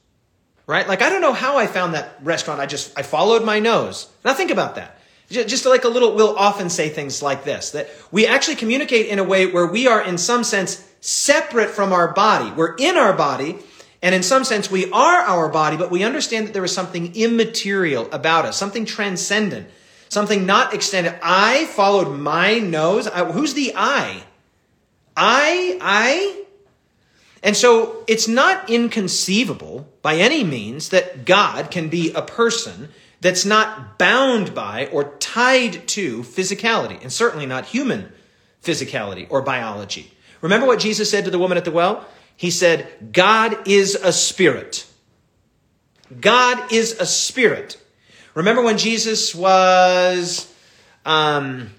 right? Like, I don't know how I found that restaurant. I just, I followed my nose. Now think about that. Just like a little, we'll often say things like this, that we actually communicate in a way where we are in some sense separate from our body. We're in our body, and in some sense we are our body, but we understand that there is something immaterial about us, something transcendent, something not extended. I followed my nose. I, who's the I? I, I. And so it's not inconceivable by any means that God can be a person that's not bound by or tied to physicality, and certainly not human physicality or biology. Remember what Jesus said to the woman at the well? He said, God is a spirit. God is a spirit. Remember when Jesus was um,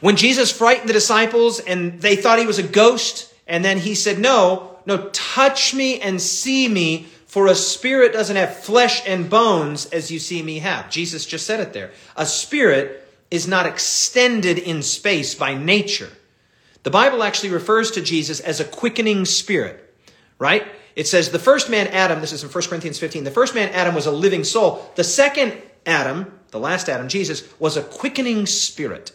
when Jesus frightened the disciples and they thought he was a ghost, and then he said, No, no, touch me and see me, for a spirit doesn't have flesh and bones as you see me have. Jesus just said it there. A spirit is not extended in space by nature. The Bible actually refers to Jesus as a quickening spirit, right? It says the first man, Adam, this is in 1 Corinthians 15, the first man, Adam, was a living soul. The second Adam, the last Adam, Jesus, was a quickening spirit.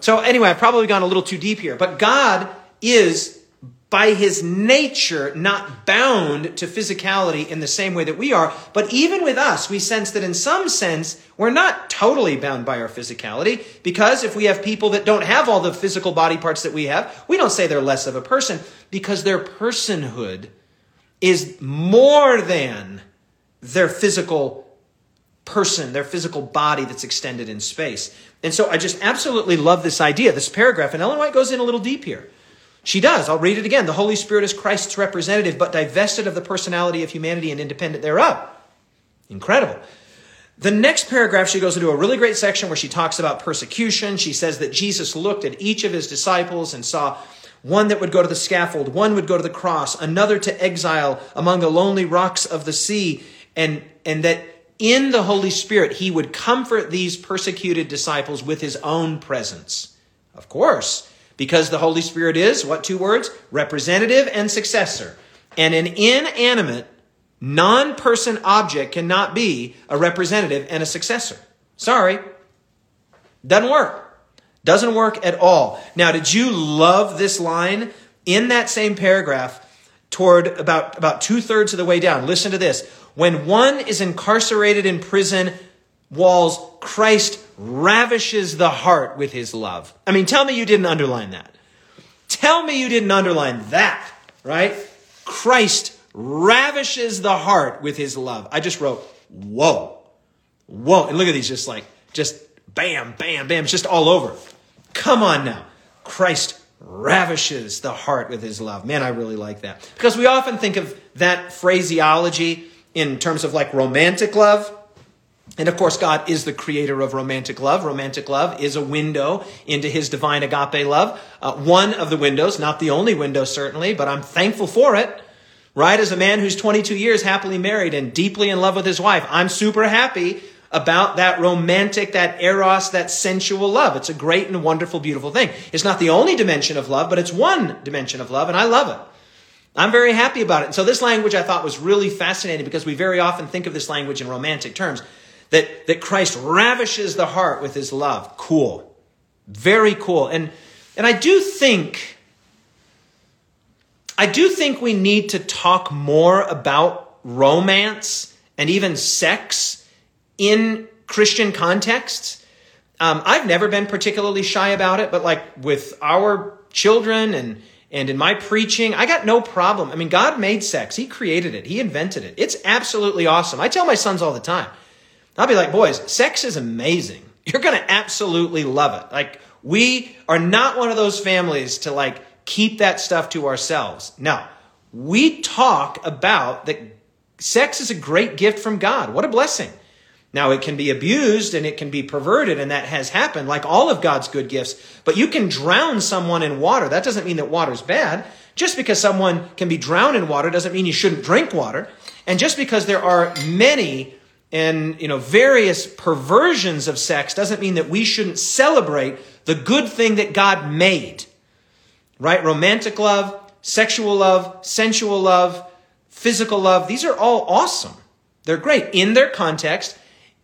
So, anyway, I've probably gone a little too deep here, but God is, by his nature, not bound to physicality in the same way that we are. But even with us, we sense that in some sense, we're not totally bound by our physicality, because if we have people that don't have all the physical body parts that we have, we don't say they're less of a person, because their personhood is more than their physical person, their physical body that's extended in space. And so I just absolutely love this idea, this paragraph. And Ellen White goes in a little deep here. She does. I'll read it again. The Holy Spirit is Christ's representative, but divested of the personality of humanity and independent thereof. Incredible. The next paragraph, she goes into a really great section where she talks about persecution. She says that Jesus looked at each of his disciples and saw one that would go to the scaffold, one would go to the cross, another to exile among the lonely rocks of the sea, and, and that in the Holy Spirit, he would comfort these persecuted disciples with his own presence. Of course, because the Holy Spirit is, what two words? Representative and successor. And an inanimate, non person object cannot be a representative and a successor. Sorry. Doesn't work. Doesn't work at all. Now, did you love this line in that same paragraph toward about, about two thirds of the way down? Listen to this. When one is incarcerated in prison walls, Christ ravishes the heart with his love. I mean, tell me you didn't underline that. Tell me you didn't underline that, right? Christ ravishes the heart with his love. I just wrote, whoa, whoa. And look at these, just like, just bam, bam, bam, it's just all over. Come on now. Christ ravishes the heart with his love. Man, I really like that. Because we often think of that phraseology in terms of like romantic love. And of course, God is the creator of romantic love. Romantic love is a window into his divine agape love. Uh, one of the windows, not the only window, certainly, but I'm thankful for it. Right? As a man who's 22 years happily married and deeply in love with his wife, I'm super happy about that romantic, that eros, that sensual love. It's a great and wonderful, beautiful thing. It's not the only dimension of love, but it's one dimension of love, and I love it. I'm very happy about it. And so this language I thought was really fascinating because we very often think of this language in romantic terms. That, that Christ ravishes the heart with his love. Cool. Very cool. And, and I do think, I do think we need to talk more about romance and even sex in Christian contexts. Um, I've never been particularly shy about it, but like with our children and and in my preaching, I got no problem. I mean, God made sex. He created it. He invented it. It's absolutely awesome. I tell my sons all the time. I'll be like, boys, sex is amazing. You're going to absolutely love it. Like, we are not one of those families to like keep that stuff to ourselves. No, we talk about that sex is a great gift from God. What a blessing. Now, it can be abused and it can be perverted, and that has happened, like all of God's good gifts. But you can drown someone in water. That doesn't mean that water's bad. Just because someone can be drowned in water doesn't mean you shouldn't drink water. And just because there are many and you know various perversions of sex doesn't mean that we shouldn't celebrate the good thing that God made. Right? Romantic love, sexual love, sensual love, physical love, these are all awesome. They're great in their context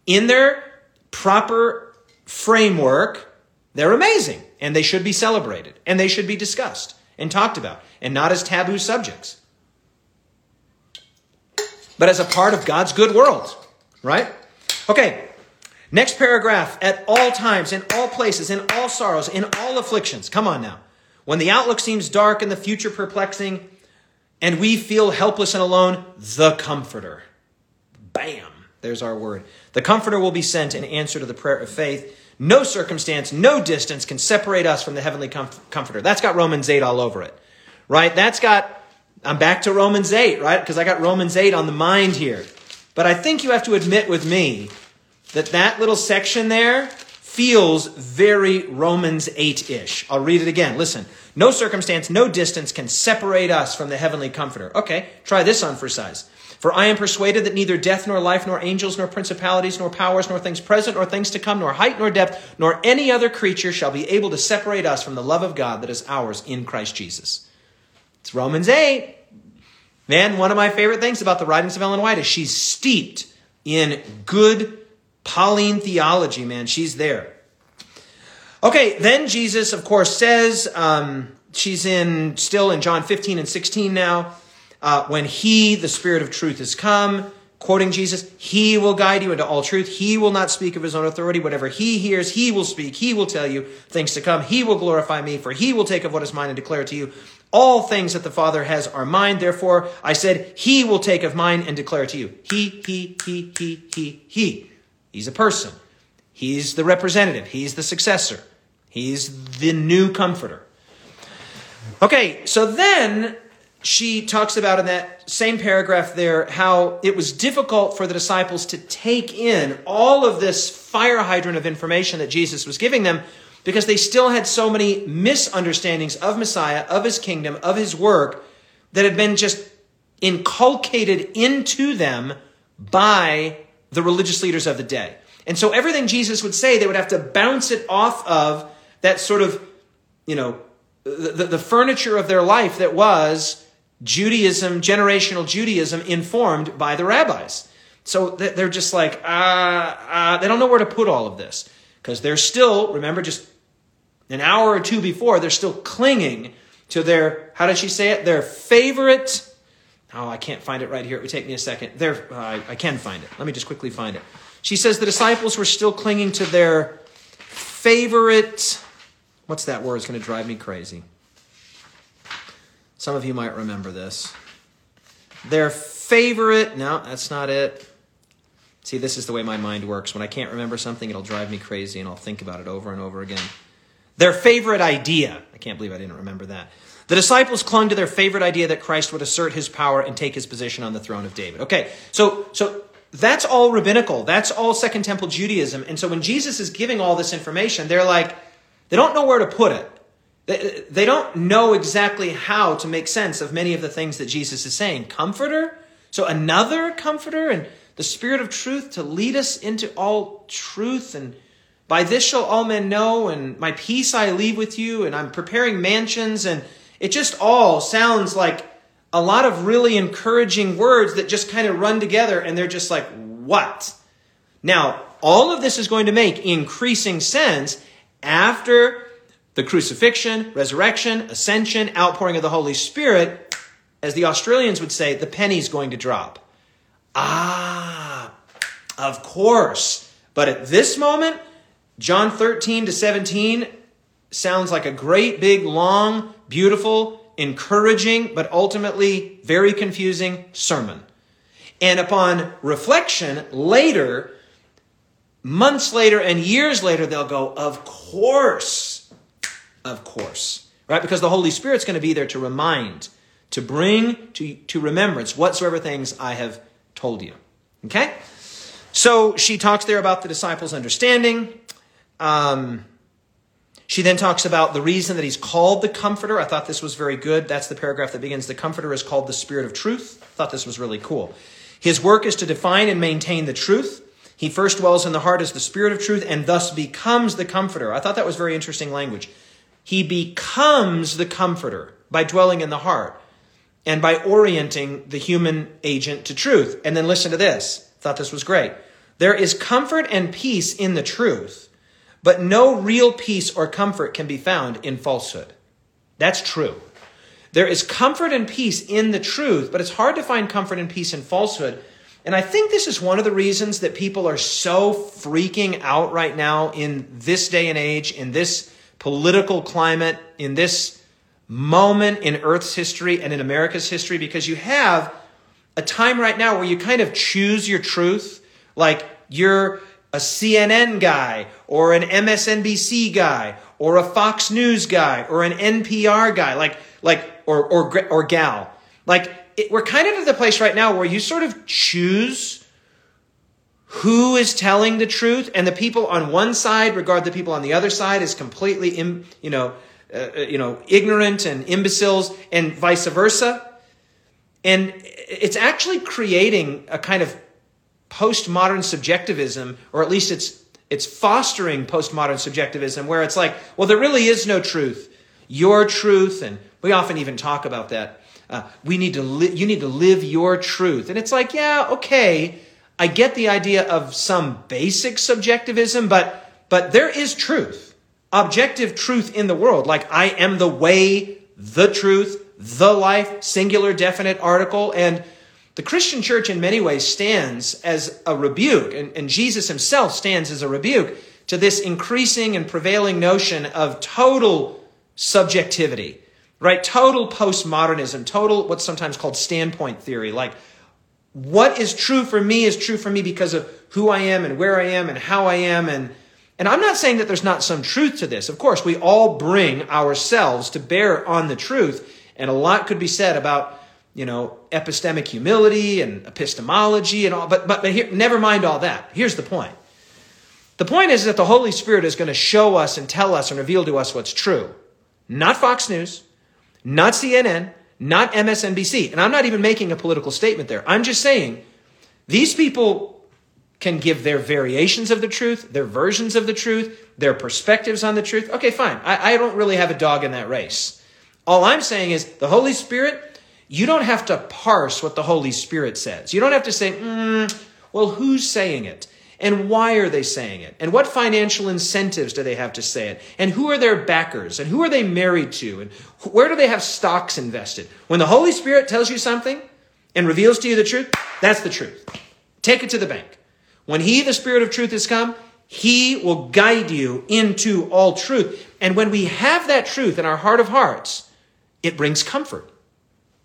in their proper framework, they're amazing and they should be celebrated and they should be discussed and talked about and not as taboo subjects, but as a part of God's good world, right? Okay, next paragraph. At all times, in all places, in all sorrows, in all afflictions. Come on now. When the outlook seems dark and the future perplexing, and we feel helpless and alone, the Comforter. Bam. There's our word. The Comforter will be sent in answer to the prayer of faith. No circumstance, no distance can separate us from the heavenly Comforter. That's got Romans 8 all over it, right? That's got, I'm back to Romans 8, right? Because I got Romans 8 on the mind here. But I think you have to admit with me that that little section there feels very Romans 8 ish. I'll read it again. Listen. No circumstance, no distance can separate us from the heavenly Comforter. Okay, try this on for size. For I am persuaded that neither death, nor life, nor angels, nor principalities, nor powers, nor things present, nor things to come, nor height, nor depth, nor any other creature shall be able to separate us from the love of God that is ours in Christ Jesus. It's Romans 8. Man, one of my favorite things about the writings of Ellen White is she's steeped in good Pauline theology, man. She's there. Okay, then Jesus, of course, says, um, she's in still in John 15 and 16 now uh, when He, the Spirit of truth, has come, quoting Jesus, He will guide you into all truth. He will not speak of His own authority. Whatever He hears, He will speak. He will tell you things to come. He will glorify me, for He will take of what is mine and declare to you. All things that the Father has are mine. Therefore, I said, He will take of mine and declare to you. He, He, He, He, He, He. He's a person. He's the representative. He's the successor. He's the new comforter. Okay, so then she talks about in that same paragraph there how it was difficult for the disciples to take in all of this fire hydrant of information that Jesus was giving them because they still had so many misunderstandings of Messiah, of his kingdom, of his work that had been just inculcated into them by the religious leaders of the day. And so everything Jesus would say, they would have to bounce it off of that sort of, you know, the, the furniture of their life that was Judaism, generational Judaism, informed by the rabbis. So they're just like, uh, uh, they don't know where to put all of this. Because they're still, remember, just an hour or two before, they're still clinging to their, how does she say it? Their favorite, oh, I can't find it right here. It would take me a second. Their, uh, I, I can find it. Let me just quickly find it. She says the disciples were still clinging to their favorite, what's that word? It's going to drive me crazy. Some of you might remember this. Their favorite, no, that's not it. See, this is the way my mind works. When I can't remember something, it'll drive me crazy and I'll think about it over and over again. Their favorite idea. I can't believe I didn't remember that. The disciples clung to their favorite idea that Christ would assert his power and take his position on the throne of David. Okay, so so that's all rabbinical. That's all Second Temple Judaism. And so when Jesus is giving all this information, they're like, they don't know where to put it. They, they don't know exactly how to make sense of many of the things that Jesus is saying. Comforter? So another comforter and the Spirit of truth to lead us into all truth and by this shall all men know, and my peace I leave with you, and I'm preparing mansions, and it just all sounds like a lot of really encouraging words that just kind of run together, and they're just like, what? Now, all of this is going to make increasing sense after the crucifixion, resurrection, ascension, outpouring of the Holy Spirit. As the Australians would say, the penny's going to drop. Ah, of course. But at this moment, John 13 to 17 sounds like a great, big, long, beautiful, encouraging, but ultimately very confusing sermon. And upon reflection, later, months later and years later, they'll go, Of course, of course, right? Because the Holy Spirit's going to be there to remind, to bring to, to remembrance whatsoever things I have told you. Okay? So she talks there about the disciples' understanding. Um, she then talks about the reason that he's called the Comforter. I thought this was very good. That's the paragraph that begins The Comforter is called the Spirit of Truth. I thought this was really cool. His work is to define and maintain the truth. He first dwells in the heart as the Spirit of truth and thus becomes the Comforter. I thought that was very interesting language. He becomes the Comforter by dwelling in the heart and by orienting the human agent to truth. And then listen to this. Thought this was great. There is comfort and peace in the truth but no real peace or comfort can be found in falsehood. That's true. There is comfort and peace in the truth, but it's hard to find comfort and peace in falsehood. And I think this is one of the reasons that people are so freaking out right now in this day and age, in this political climate, in this moment in Earth's history and in America's history, because you have a time right now where you kind of choose your truth. Like you're a CNN guy or an MSNBC guy or a Fox News guy or an NPR guy, like, like, or, or, or gal. Like, it, we're kind of at the place right now where you sort of choose who is telling the truth, and the people on one side regard the people on the other side as completely, you know, uh, uh you know, ignorant and imbeciles, and vice versa. And it's actually creating a kind of postmodern subjectivism, or at least it's it's fostering postmodern subjectivism, where it's like, well, there really is no truth. Your truth, and we often even talk about that. Uh, we need to li- you need to live your truth, and it's like, yeah, okay, I get the idea of some basic subjectivism, but but there is truth, objective truth in the world. Like I am the way, the truth, the life, singular, definite article, and the Christian church, in many ways, stands as a rebuke, and, and, Jesus himself stands as a rebuke to this increasing and prevailing notion of total subjectivity, right? Total postmodernism, total what's sometimes called standpoint theory. Like, what is true for me is true for me because of who I am and where I am and how I am. And, and I'm not saying that there's not some truth to this. Of course, we all bring ourselves to bear on the truth, and a lot could be said about you know, epistemic humility and epistemology and all, but, but, but here, never mind all that. Here's the point. The point is that the Holy Spirit is going to show us and tell us and reveal to us what's true. Not Fox News, not CNN, not MSNBC. And I'm not even making a political statement there. I'm just saying these people can give their variations of the truth, their versions of the truth, their perspectives on the truth. Okay, fine. I, I don't really have a dog in that race. All I'm saying is the Holy Spirit you don't have to parse what the Holy Spirit says. You don't have to say, mm, well, who's saying it? And why are they saying it? And what financial incentives do they have to say it? And who are their backers? And who are they married to? And where do they have stocks invested? When the Holy Spirit tells you something and reveals to you the truth, that's the truth. Take it to the bank. When He, the Spirit of truth, has come, He will guide you into all truth. And when we have that truth in our heart of hearts, it brings comfort.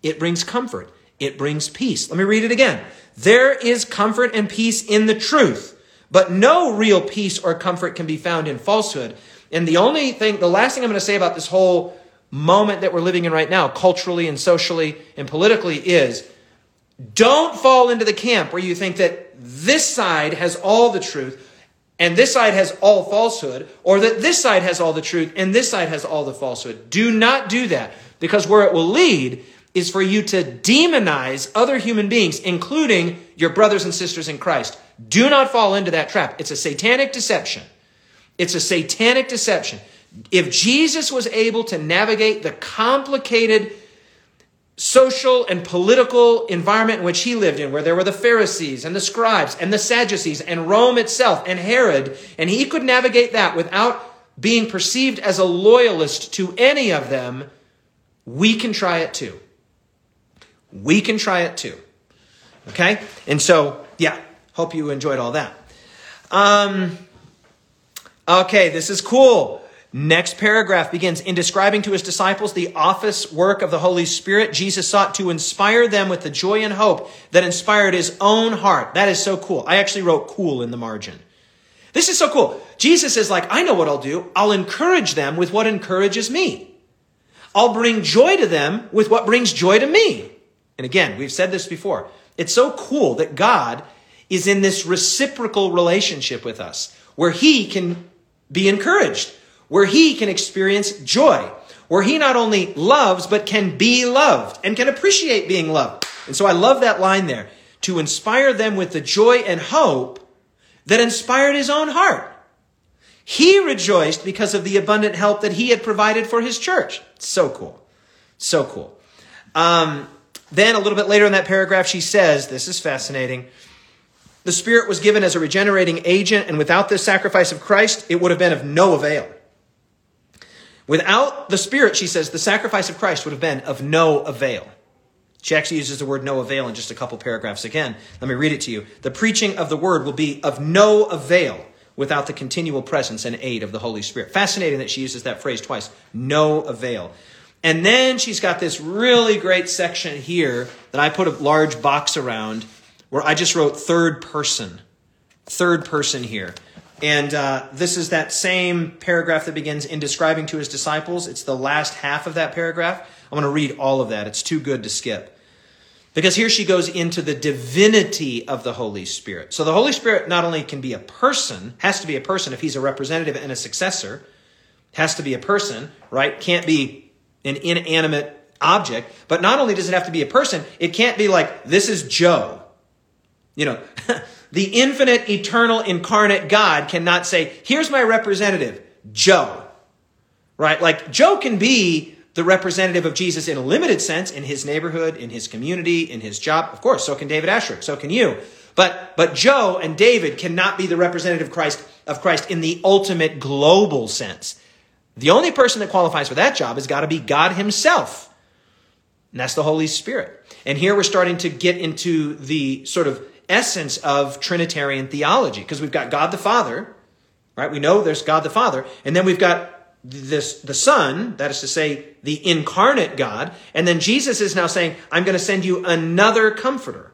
It brings comfort. It brings peace. Let me read it again. There is comfort and peace in the truth, but no real peace or comfort can be found in falsehood. And the only thing, the last thing I'm going to say about this whole moment that we're living in right now, culturally and socially and politically, is don't fall into the camp where you think that this side has all the truth and this side has all falsehood, or that this side has all the truth and this side has all the falsehood. Do not do that because where it will lead is for you to demonize other human beings, including your brothers and sisters in Christ. Do not fall into that trap. It's a satanic deception. It's a satanic deception. If Jesus was able to navigate the complicated social and political environment in which he lived in, where there were the Pharisees and the scribes and the Sadducees and Rome itself and Herod, and he could navigate that without being perceived as a loyalist to any of them, we can try it too. We can try it too. Okay? And so, yeah, hope you enjoyed all that. Um, okay, this is cool. Next paragraph begins In describing to his disciples the office work of the Holy Spirit, Jesus sought to inspire them with the joy and hope that inspired his own heart. That is so cool. I actually wrote cool in the margin. This is so cool. Jesus is like, I know what I'll do. I'll encourage them with what encourages me. I'll bring joy to them with what brings joy to me. And again, we've said this before. It's so cool that God is in this reciprocal relationship with us where he can be encouraged, where he can experience joy, where he not only loves, but can be loved and can appreciate being loved. And so I love that line there to inspire them with the joy and hope that inspired his own heart. He rejoiced because of the abundant help that he had provided for his church. So cool. So cool. Um, then, a little bit later in that paragraph, she says, This is fascinating. The Spirit was given as a regenerating agent, and without this sacrifice of Christ, it would have been of no avail. Without the Spirit, she says, the sacrifice of Christ would have been of no avail. She actually uses the word no avail in just a couple paragraphs again. Let me read it to you. The preaching of the word will be of no avail without the continual presence and aid of the Holy Spirit. Fascinating that she uses that phrase twice. No avail. And then she's got this really great section here that I put a large box around where I just wrote third person. Third person here. And uh, this is that same paragraph that begins in describing to his disciples. It's the last half of that paragraph. I'm going to read all of that. It's too good to skip. Because here she goes into the divinity of the Holy Spirit. So the Holy Spirit not only can be a person, has to be a person if he's a representative and a successor, has to be a person, right? Can't be an inanimate object. But not only does it have to be a person, it can't be like, this is Joe. You know, *laughs* the infinite, eternal, incarnate God cannot say, here's my representative, Joe. Right? Like, Joe can be the representative of Jesus in a limited sense in his neighborhood, in his community, in his job. Of course, so can David Asscherick, so can you. But, but Joe and David cannot be the representative Christ, of Christ in the ultimate global sense. The only person that qualifies for that job has got to be God Himself. And that's the Holy Spirit. And here we're starting to get into the sort of essence of Trinitarian theology because we've got God the Father, right? We know there's God the Father. And then we've got this, the Son, that is to say, the incarnate God. And then Jesus is now saying, I'm going to send you another comforter.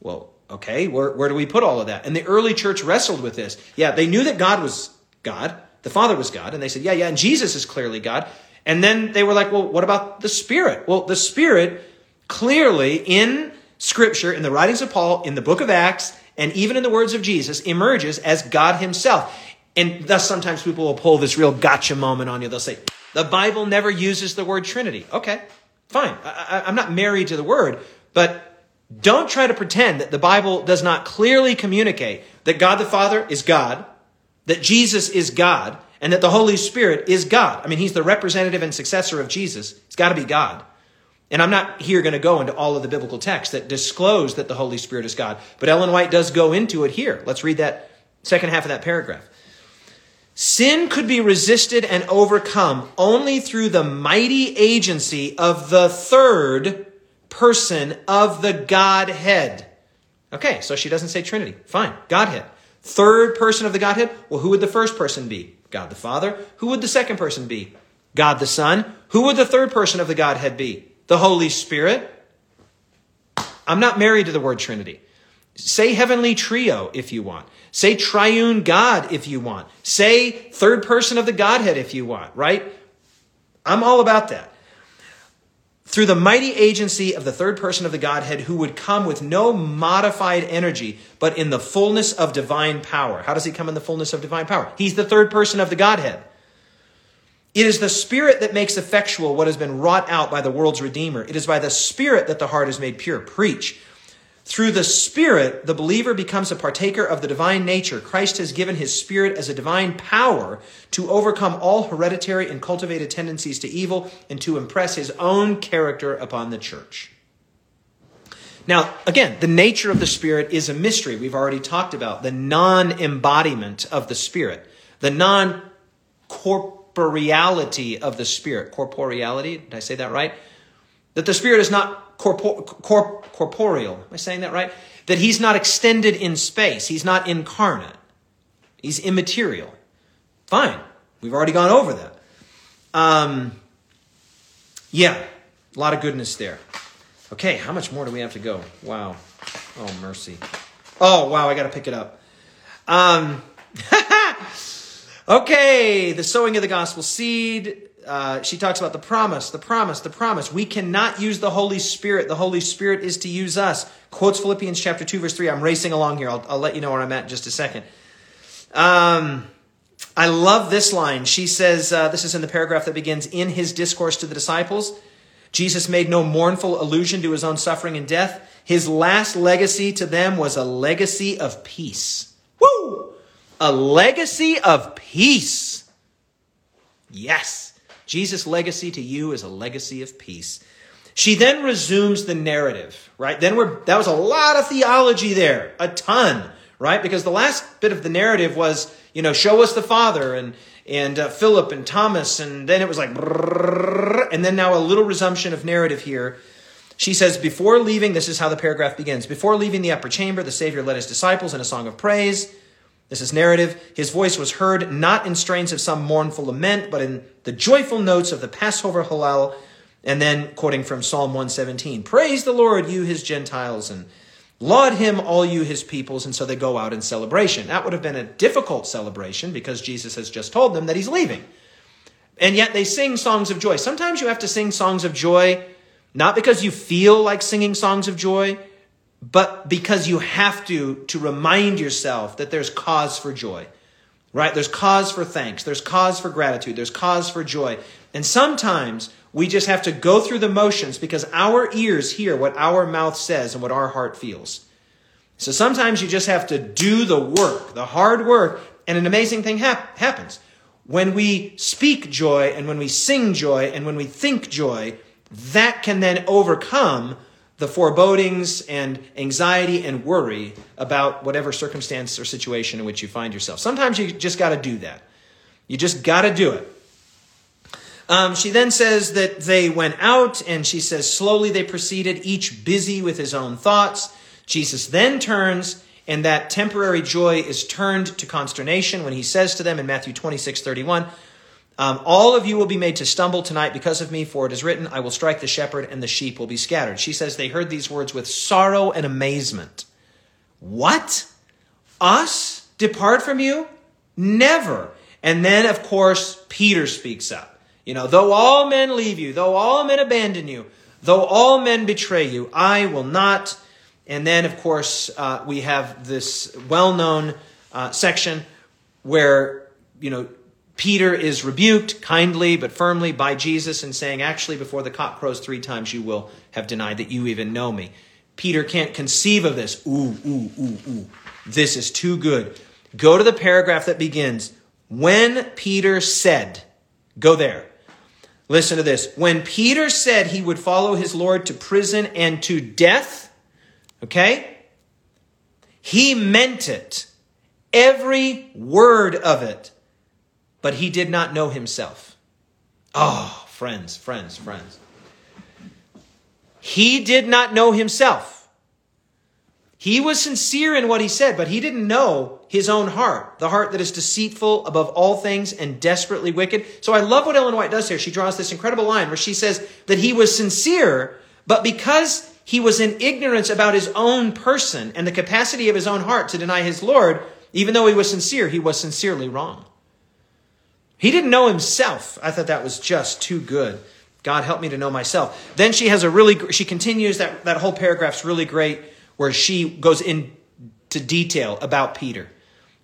Well, okay, where, where do we put all of that? And the early church wrestled with this. Yeah, they knew that God was God. The Father was God. And they said, yeah, yeah, and Jesus is clearly God. And then they were like, well, what about the Spirit? Well, the Spirit clearly in Scripture, in the writings of Paul, in the book of Acts, and even in the words of Jesus, emerges as God Himself. And thus sometimes people will pull this real gotcha moment on you. They'll say, the Bible never uses the word Trinity. Okay, fine. I, am not married to the word, but don't try to pretend that the Bible does not clearly communicate that God the Father is God, that Jesus is God and that the Holy Spirit is God. I mean, he's the representative and successor of Jesus. It's got to be God. And I'm not here going to go into all of the biblical texts that disclose that the Holy Spirit is God, but Ellen White does go into it here. Let's read that Second half of that paragraph. Sin could be resisted and overcome only through the mighty agency of the third person of the Godhead. Okay, so she doesn't say Trinity. Fine, Godhead. Third person of the Godhead. Well, who would the first person be? God the Father. Who would the second person be? God the Son. Who would the third person of the Godhead be? The Holy Spirit. I'm not married to the word Trinity. Say heavenly trio if you want. Say triune God if you want. Say third person of the Godhead if you want, right? I'm all about that. Through the mighty agency of the third person of the Godhead who would come with no modified energy, but in the fullness of divine power. How does he come in the fullness of divine power? He's the third person of the Godhead. It is the Spirit that makes effectual what has been wrought out by the world's Redeemer. It is by the Spirit that the heart is made pure. Preach. Through the Spirit, the believer becomes a partaker of the divine nature. Christ has given his Spirit as a divine power to overcome all hereditary and cultivated tendencies to evil and to impress his own character upon the church. Now, again, the nature of the Spirit is a mystery. We've already talked about the non embodiment of the Spirit, the non corporeality of the Spirit. Corporeality, did I say that right? That the Spirit is not corpor- corp- corporeal. Am I saying that right? That He's not extended in space. He's not incarnate. He's immaterial. Fine. We've already gone over that. Um, yeah, a lot of goodness there. Okay, how much more do we have to go? Wow. Oh, mercy. Oh, wow, I got to pick it up. Um, *laughs* okay, the sowing of the gospel seed. Uh, she talks about the promise, the promise, the promise. We cannot use the Holy Spirit. The Holy Spirit is to use us. Quotes Philippians chapter 2, verse 3. I'm racing along here. I'll, I'll let you know where I'm at in just a second. Um, I love this line. She says, uh, this is in the paragraph that begins, in his discourse to the disciples. Jesus made no mournful allusion to his own suffering and death. His last legacy to them was a legacy of peace. Woo! A legacy of peace. Yes. Jesus' legacy to you is a legacy of peace. She then resumes the narrative, right? Then we're, that was a lot of theology there, a ton, right? Because the last bit of the narrative was, you know, show us the Father and, and uh, Philip and Thomas, and then it was like, and then now a little resumption of narrative here. She says, before leaving, this is how the paragraph begins. Before leaving the upper chamber, the Savior led his disciples in a song of praise. This is narrative. His voice was heard not in strains of some mournful lament, but in the joyful notes of the Passover Hallel. And then quoting from Psalm 117 Praise the Lord, you his Gentiles, and laud him, all you his peoples. And so they go out in celebration. That would have been a difficult celebration because Jesus has just told them that he's leaving. And yet they sing songs of joy. Sometimes you have to sing songs of joy, not because you feel like singing songs of joy, but because you have to to remind yourself that there's cause for joy right? There's cause for thanks. There's cause for gratitude. There's cause for joy. And sometimes we just have to go through the motions because our ears hear what our mouth says and what our heart feels. So sometimes you just have to do the work the hard work and an amazing thing hap- happens. When we speak joy and when we sing joy and when we think joy that can then overcome the forebodings and anxiety and worry about whatever circumstance or situation in which you find yourself. Sometimes you just got to do that. You just got to do it. Um, she then says that they went out, and she says, slowly they proceeded, each busy with his own thoughts. Jesus then turns, and that temporary joy is turned to consternation when he says to them in Matthew 26 31, um, all of you will be made to stumble tonight because of me, for it is written, I will strike the shepherd, and the sheep will be scattered. She says they heard these words with sorrow and amazement. What? Us depart from you? Never. And then, of course, Peter speaks up. You know, though all men leave you, though all men abandon you, though all men betray you, I will not. And then, of course, uh, we have this well known uh, section where, you know, Peter is rebuked kindly but firmly by Jesus and saying, Actually, before the cock crows three times, you will have denied that you even know me. Peter can't conceive of this. Ooh, ooh, ooh, ooh. This is too good. Go to the paragraph that begins, When Peter said, Go there. Listen to this. When Peter said he would follow his Lord to prison and to death, okay, he meant it every word of it, but he did not know himself. Oh, friends, friends, friends. He did not know himself. He was sincere in what he said, but he didn't know his own heart, the heart that is deceitful above all things and desperately wicked. So I love what Ellen White does here. She draws this incredible line where she says that he was sincere, but because he was in ignorance about his own person and the capacity of his own heart to deny his Lord, even though he was sincere, he was sincerely wrong. He didn't know himself. I thought that was just too good. God help me to know myself. Then she has a really, she continues that, that whole paragraph's really great where she goes into detail about Peter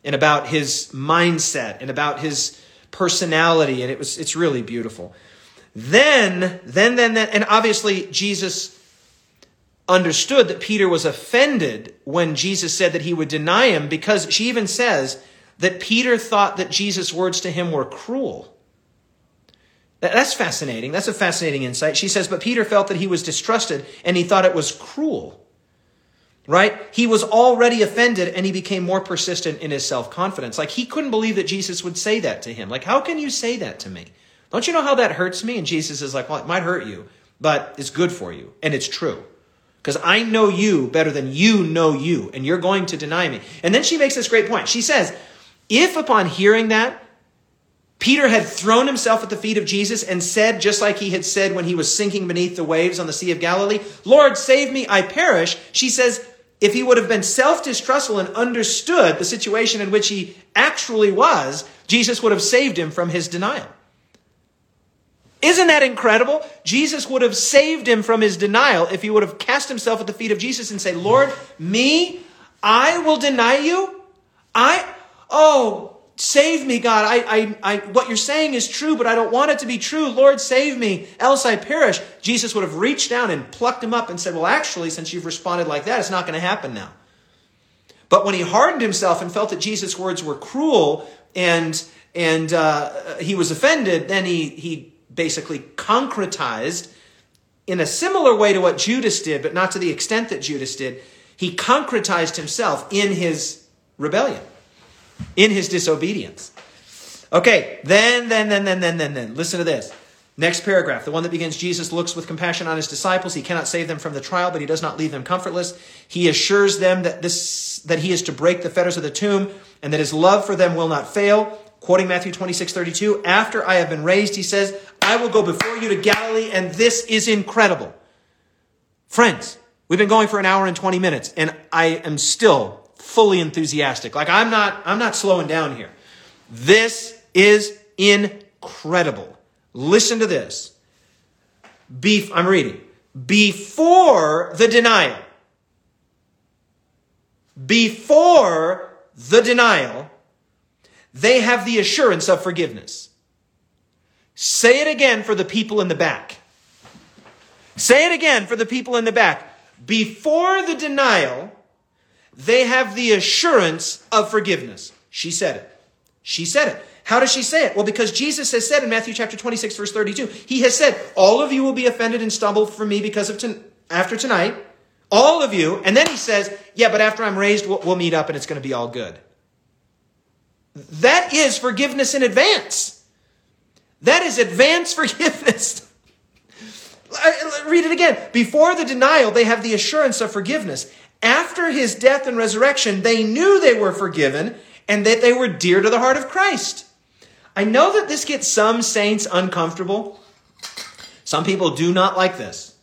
and about his mindset and about his personality. And it was, it's really beautiful. Then, then, then, then, and obviously Jesus understood that Peter was offended when Jesus said that he would deny him because she even says that Peter thought that Jesus' words to him were cruel. That's fascinating. That's a fascinating insight. She says, but Peter felt that he was distrusted and he thought it was cruel. Right? He was already offended and he became more persistent in his self confidence. Like he couldn't believe that Jesus would say that to him. Like, how can you say that to me? Don't you know how that hurts me? And Jesus is like, well, it might hurt you, but it's good for you. And it's true. Because I know you better than you know you, and you're going to deny me. And then she makes this great point. She says, if upon hearing that, Peter had thrown himself at the feet of Jesus and said, just like he had said when he was sinking beneath the waves on the Sea of Galilee, Lord, save me, I perish. She says, if he would have been self distrustful and understood the situation in which he actually was, Jesus would have saved him from his denial. Isn't that incredible? Jesus would have saved him from his denial if he would have cast himself at the feet of Jesus and say, Lord, me, I will deny you? I, oh, Save me, God. I, I, I, what you're saying is true, but I don't want it to be true. Lord, save me, else I perish. Jesus would have reached down and plucked him up and said, Well, actually, since you've responded like that, it's not going to happen now. But when he hardened himself and felt that Jesus' words were cruel and, and uh, he was offended, then he, he basically concretized in a similar way to what Judas did, but not to the extent that Judas did. He concretized himself in his rebellion in his disobedience. Okay, then, then, then, then, then, then, then. Listen to this. Next paragraph, the one that begins Jesus looks with compassion on his disciples. He cannot save them from the trial, but he does not leave them comfortless. He assures them that this that he is to break the fetters of the tomb and that his love for them will not fail. Quoting Matthew 26, 32, after I have been raised, he says, I will go before you to Galilee, and this is incredible. Friends, we've been going for an hour and 20 minutes, and I am still fully enthusiastic. Like I'm not, I'm not slowing down here. This is incredible. Listen to this. Be, I'm reading. Before the denial, before the denial, they have the assurance of forgiveness. Say it again for the people in the back. Say it again for the people in the back. Before the denial, they have the assurance of forgiveness. She said it. She said it. How does she say it? Well, because Jesus has said in Matthew chapter 26, verse 32, He has said, All of you will be offended and stumble for me because of after tonight. All of you. And then He says, Yeah, but after I'm raised, we'll, we'll meet up and it's going to be all good. That is forgiveness in advance. That is advance *laughs* forgiveness. Read it again. Before the denial, they have the assurance of forgiveness. After his death and resurrection, they knew they were forgiven and that they were dear to the heart of Christ. I know that this gets some saints uncomfortable. Some people do not like this.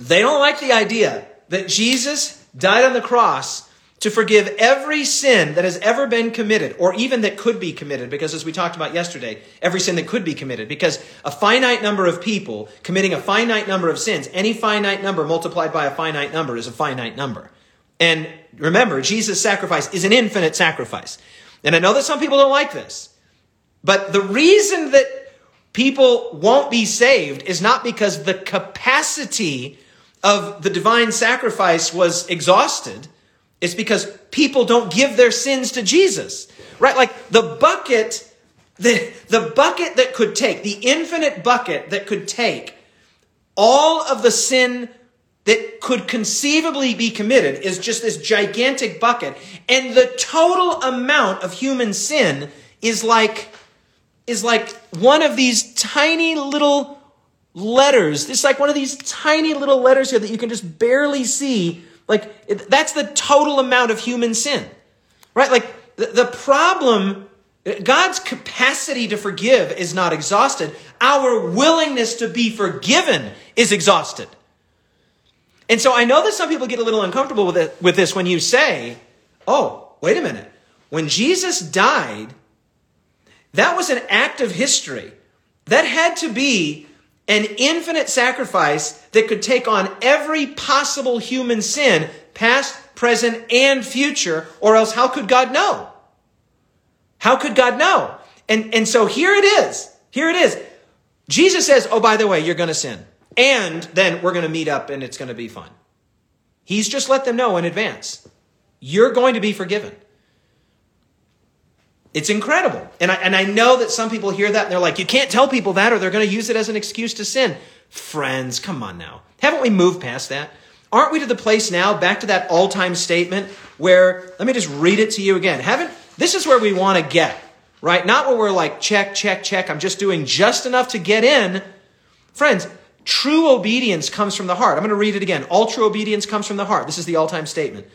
They don't like the idea that Jesus died on the cross to forgive every sin that has ever been committed, or even that could be committed, because as we talked about yesterday, every sin that could be committed, because a finite number of people committing a finite number of sins, any finite number multiplied by a finite number is a finite number. And remember, Jesus' sacrifice is an infinite sacrifice. And I know that some people don't like this, but the reason that people won't be saved is not because the capacity of the divine sacrifice was exhausted it's because people don't give their sins to Jesus. Right? Like the bucket, the, the bucket that could take, the infinite bucket that could take all of the sin that could conceivably be committed is just this gigantic bucket. And the total amount of human sin is like, is like one of these tiny little letters. It's like one of these tiny little letters here that you can just barely see. Like, that's the total amount of human sin. Right? Like, the, the problem God's capacity to forgive is not exhausted. Our willingness to be forgiven is exhausted. And so I know that some people get a little uncomfortable with, it, with this when you say, oh, wait a minute. When Jesus died, that was an act of history. That had to be an infinite sacrifice that could take on every possible human sin, past, present, and future, or else how could God know? How could God know? And, and so here it is. Here it is. Jesus says, oh, by the way, you're going to sin. And then we're going to meet up and it's going to be fun. He's just let them know in advance. You're going to be forgiven. It's incredible. And I, and I know that some people hear that and they're like, you can't tell people that or they're going to use it as an excuse to sin. Friends, come on now. Haven't we moved past that? Aren't we to the place now, back to that all time statement where, let me just read it to you again. Haven't, this is where we want to get, right? Not where we're like, check, check, check. I'm just doing just enough to get in. Friends, true obedience comes from the heart. I'm going to read it again. All true obedience comes from the heart. This is the all time statement.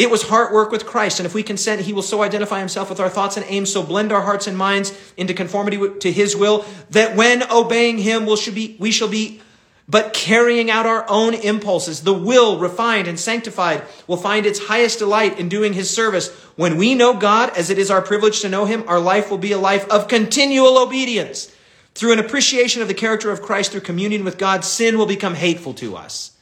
It was heart work with Christ, and if we consent, He will so identify Himself with our thoughts and aims, so blend our hearts and minds into conformity to His will, that when obeying Him, we shall be, we shall be but carrying out our own impulses. The will, refined and sanctified, will find its highest delight in doing His service. When we know God, as it is our privilege to know Him, our life will be a life of continual obedience. Through an appreciation of the character of Christ, through communion with God, sin will become hateful to us.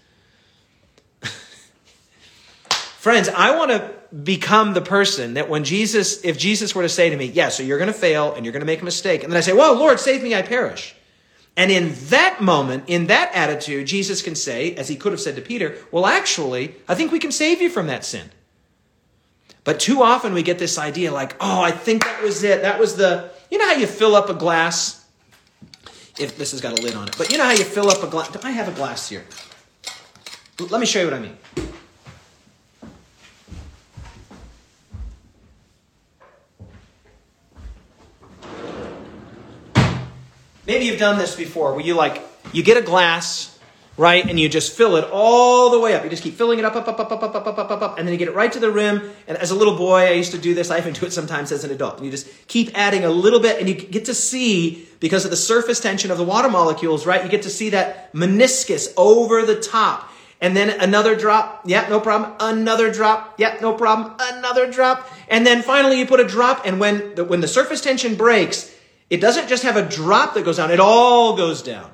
Friends, I want to become the person that when Jesus, if Jesus were to say to me, yeah, so you're going to fail and you're going to make a mistake, and then I say, well, Lord, save me, I perish. And in that moment, in that attitude, Jesus can say, as he could have said to Peter, Well, actually, I think we can save you from that sin. But too often we get this idea like, Oh, I think that was it. That was the, you know how you fill up a glass? If this has got a lid on it, but you know how you fill up a glass? I have a glass here? Let me show you what I mean. Maybe you've done this before where you like, you get a glass, right, and you just fill it all the way up. You just keep filling it up, up, up, up, up, up, up, up, up, up, up, and then you get it right to the rim. And as a little boy, I used to do this. I even do it sometimes as an adult. And you just keep adding a little bit, and you get to see, because of the surface tension of the water molecules, right, you get to see that meniscus over the top. And then another drop. Yeah, no problem. Another drop. Yeah, no problem. Another drop. And then finally you put a drop, and when the, when the surface tension breaks, it doesn't just have a drop that goes down, it all goes down.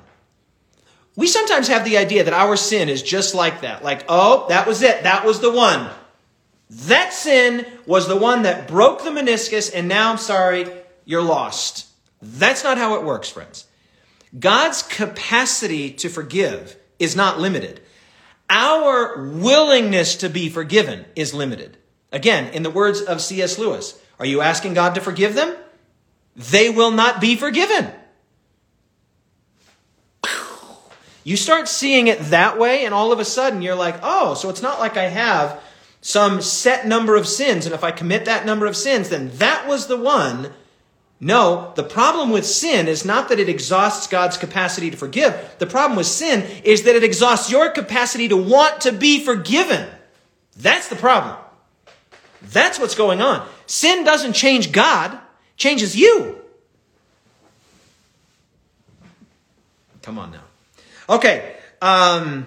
We sometimes have the idea that our sin is just like that. Like, oh, that was it. That was the one. That sin was the one that broke the meniscus, and now I'm sorry, you're lost. That's not how it works, friends. God's capacity to forgive is not limited. Our willingness to be forgiven is limited. Again, in the words of C.S. Lewis, are you asking God to forgive them? They will not be forgiven. You start seeing it that way, and all of a sudden you're like, oh, so it's not like I have some set number of sins, and if I commit that number of sins, then that was the one. No, the problem with sin is not that it exhausts God's capacity to forgive. The problem with sin is that it exhausts your capacity to want to be forgiven. That's the problem. That's what's going on. Sin doesn't change God changes you. Come on now. Okay. Um,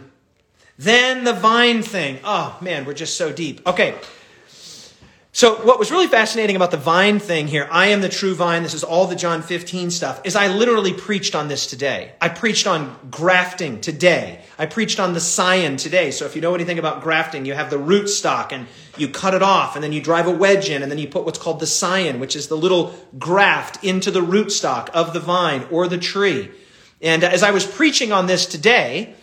then the vine thing. Oh, man, we're just so deep. Okay. So, what was really fascinating about the vine thing here, I am the true vine, this is all the John 15 stuff, is I literally preached on this today. I preached on grafting today. I preached on the scion today. So, if you know anything about grafting, you have the root stock and you cut it off, and then you drive a wedge in, and then you put what's called the scion, which is the little graft into the root stock of the vine or the tree. And as I was preaching on this today,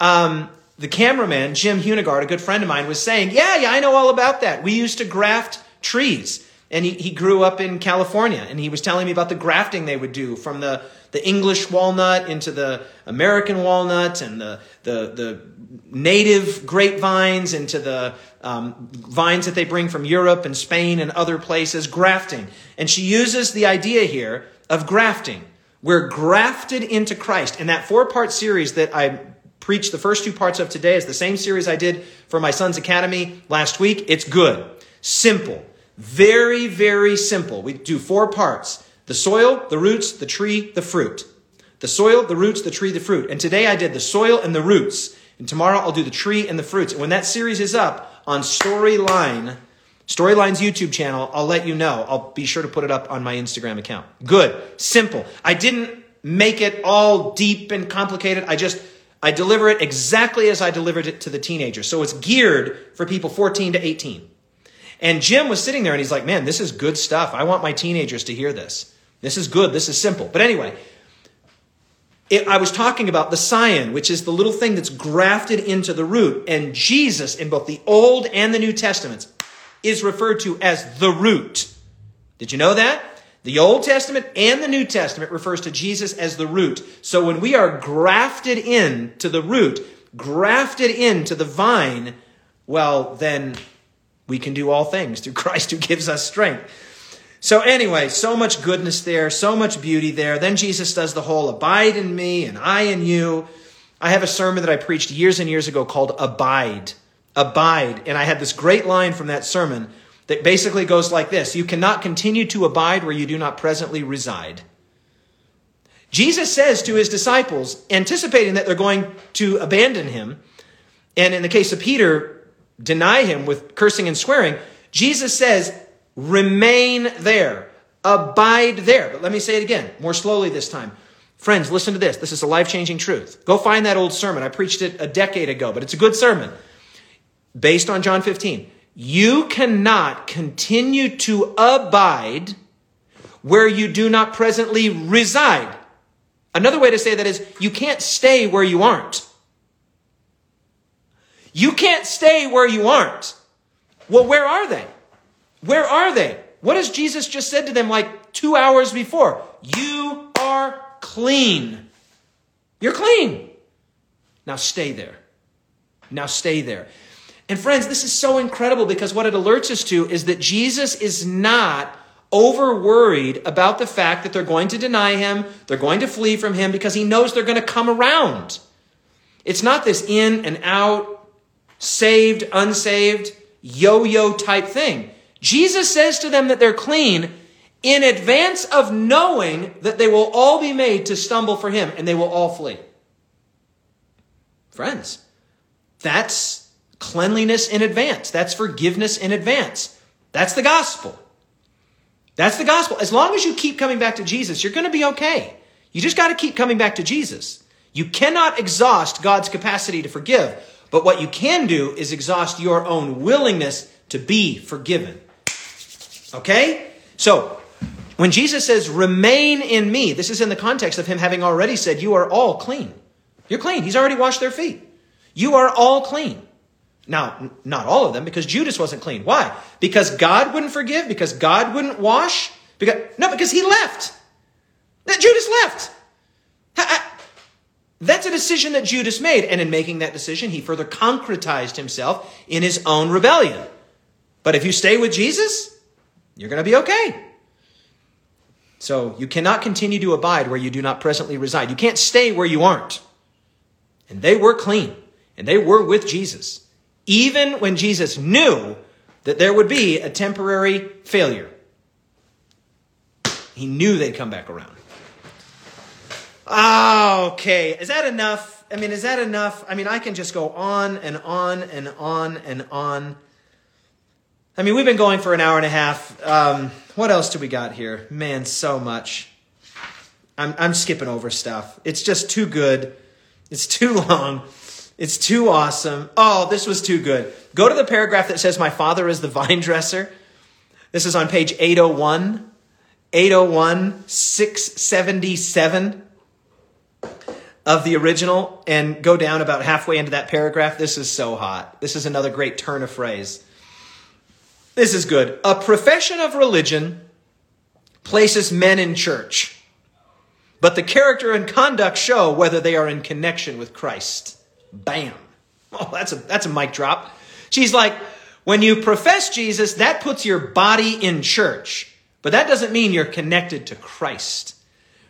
um, the cameraman, Jim Hunegard, a good friend of mine, was saying, Yeah, yeah, I know all about that. We used to graft trees. And he, he grew up in California, and he was telling me about the grafting they would do from the, the English walnut into the American walnut and the, the, the native grapevines into the um, vines that they bring from Europe and Spain and other places, grafting. And she uses the idea here of grafting. We're grafted into Christ. And that four part series that I preached the first two parts of today is the same series I did for my son's academy last week. It's good, simple, very, very simple. We do four parts the soil, the roots, the tree, the fruit. The soil, the roots, the tree, the fruit. And today I did the soil and the roots. And tomorrow I'll do the tree and the fruits. And when that series is up on Storyline, Storyline's YouTube channel, I'll let you know. I'll be sure to put it up on my Instagram account. Good. Simple. I didn't make it all deep and complicated. I just, I deliver it exactly as I delivered it to the teenagers. So it's geared for people 14 to 18. And Jim was sitting there and he's like, man, this is good stuff. I want my teenagers to hear this. This is good. This is simple. But anyway, it, I was talking about the scion, which is the little thing that's grafted into the root. And Jesus, in both the Old and the New Testaments, is referred to as the root. Did you know that? The Old Testament and the New Testament refers to Jesus as the root. So when we are grafted in to the root, grafted into the vine, well, then we can do all things through *laughs* Christ who gives us strength. So anyway, so much goodness there, so much beauty there. Then Jesus does the whole abide in me and I in you. I have a sermon that I preached years and years ago called Abide. Abide. And I had this great line from that sermon that basically goes like this You cannot continue to abide where you do not presently reside. Jesus says to his disciples, anticipating that they're going to abandon him, and in the case of Peter, deny him with cursing and swearing, Jesus says, Remain there. Abide there. But let me say it again, more slowly this time. Friends, listen to this. This is a life changing truth. Go find that old sermon. I preached it a decade ago, but it's a good sermon based on John 15. You cannot continue to abide where you do not presently reside. Another way to say that is you can't stay where you aren't. You can't stay where you aren't. Well, where are they? Where are they? What has Jesus just said to them like two hours before? You are clean. You're clean. Now stay there. Now stay there. And friends, this is so incredible because what it alerts us to is that Jesus is not over worried about the fact that they're going to deny him, they're going to flee from him because he knows they're going to come around. It's not this in and out, saved, unsaved, yo yo type thing. Jesus says to them that they're clean in advance of knowing that they will all be made to stumble for him and they will all flee. Friends, that's cleanliness in advance. That's forgiveness in advance. That's the gospel. That's the gospel. As long as you keep coming back to Jesus, you're going to be okay. You just got to keep coming back to Jesus. You cannot exhaust God's capacity to forgive, but what you can do is exhaust your own willingness to be forgiven. Okay? So, when Jesus says, remain in me, this is in the context of him having already said, you are all clean. You're clean. He's already washed their feet. You are all clean. Now, not all of them, because Judas wasn't clean. Why? Because God wouldn't forgive? Because God wouldn't wash? Because, no, because he left. That Judas left. That's a decision that Judas made. And in making that decision, he further concretized himself in his own rebellion. But if you stay with Jesus, you're going to be okay. So you cannot continue to abide where you do not presently reside. You can't stay where you aren't. And they were clean, and they were with Jesus, even when Jesus knew that there would be a temporary failure. He knew they'd come back around. Ah, okay. Is that enough? I mean, is that enough? I mean, I can just go on and on and on and on. I mean, we've been going for an hour and a half. Um, what else do we got here? Man, so much. I'm, I'm skipping over stuff. It's just too good. It's too *laughs* long. It's too awesome. Oh, this was too good. Go to the paragraph that says, My father is the *laughs* vine dresser. This is on page 801, 801, 677 of the original, and go down about halfway into that paragraph. This is so hot. This is another great turn of phrase. This is good. A profession of religion places men in church. but the character and conduct show whether they are in connection with Christ. Bam. *laughs* Oh, that's a, that's a mic drop. She's like, when you profess Jesus, that puts your body in church, but that doesn't mean you're connected to Christ,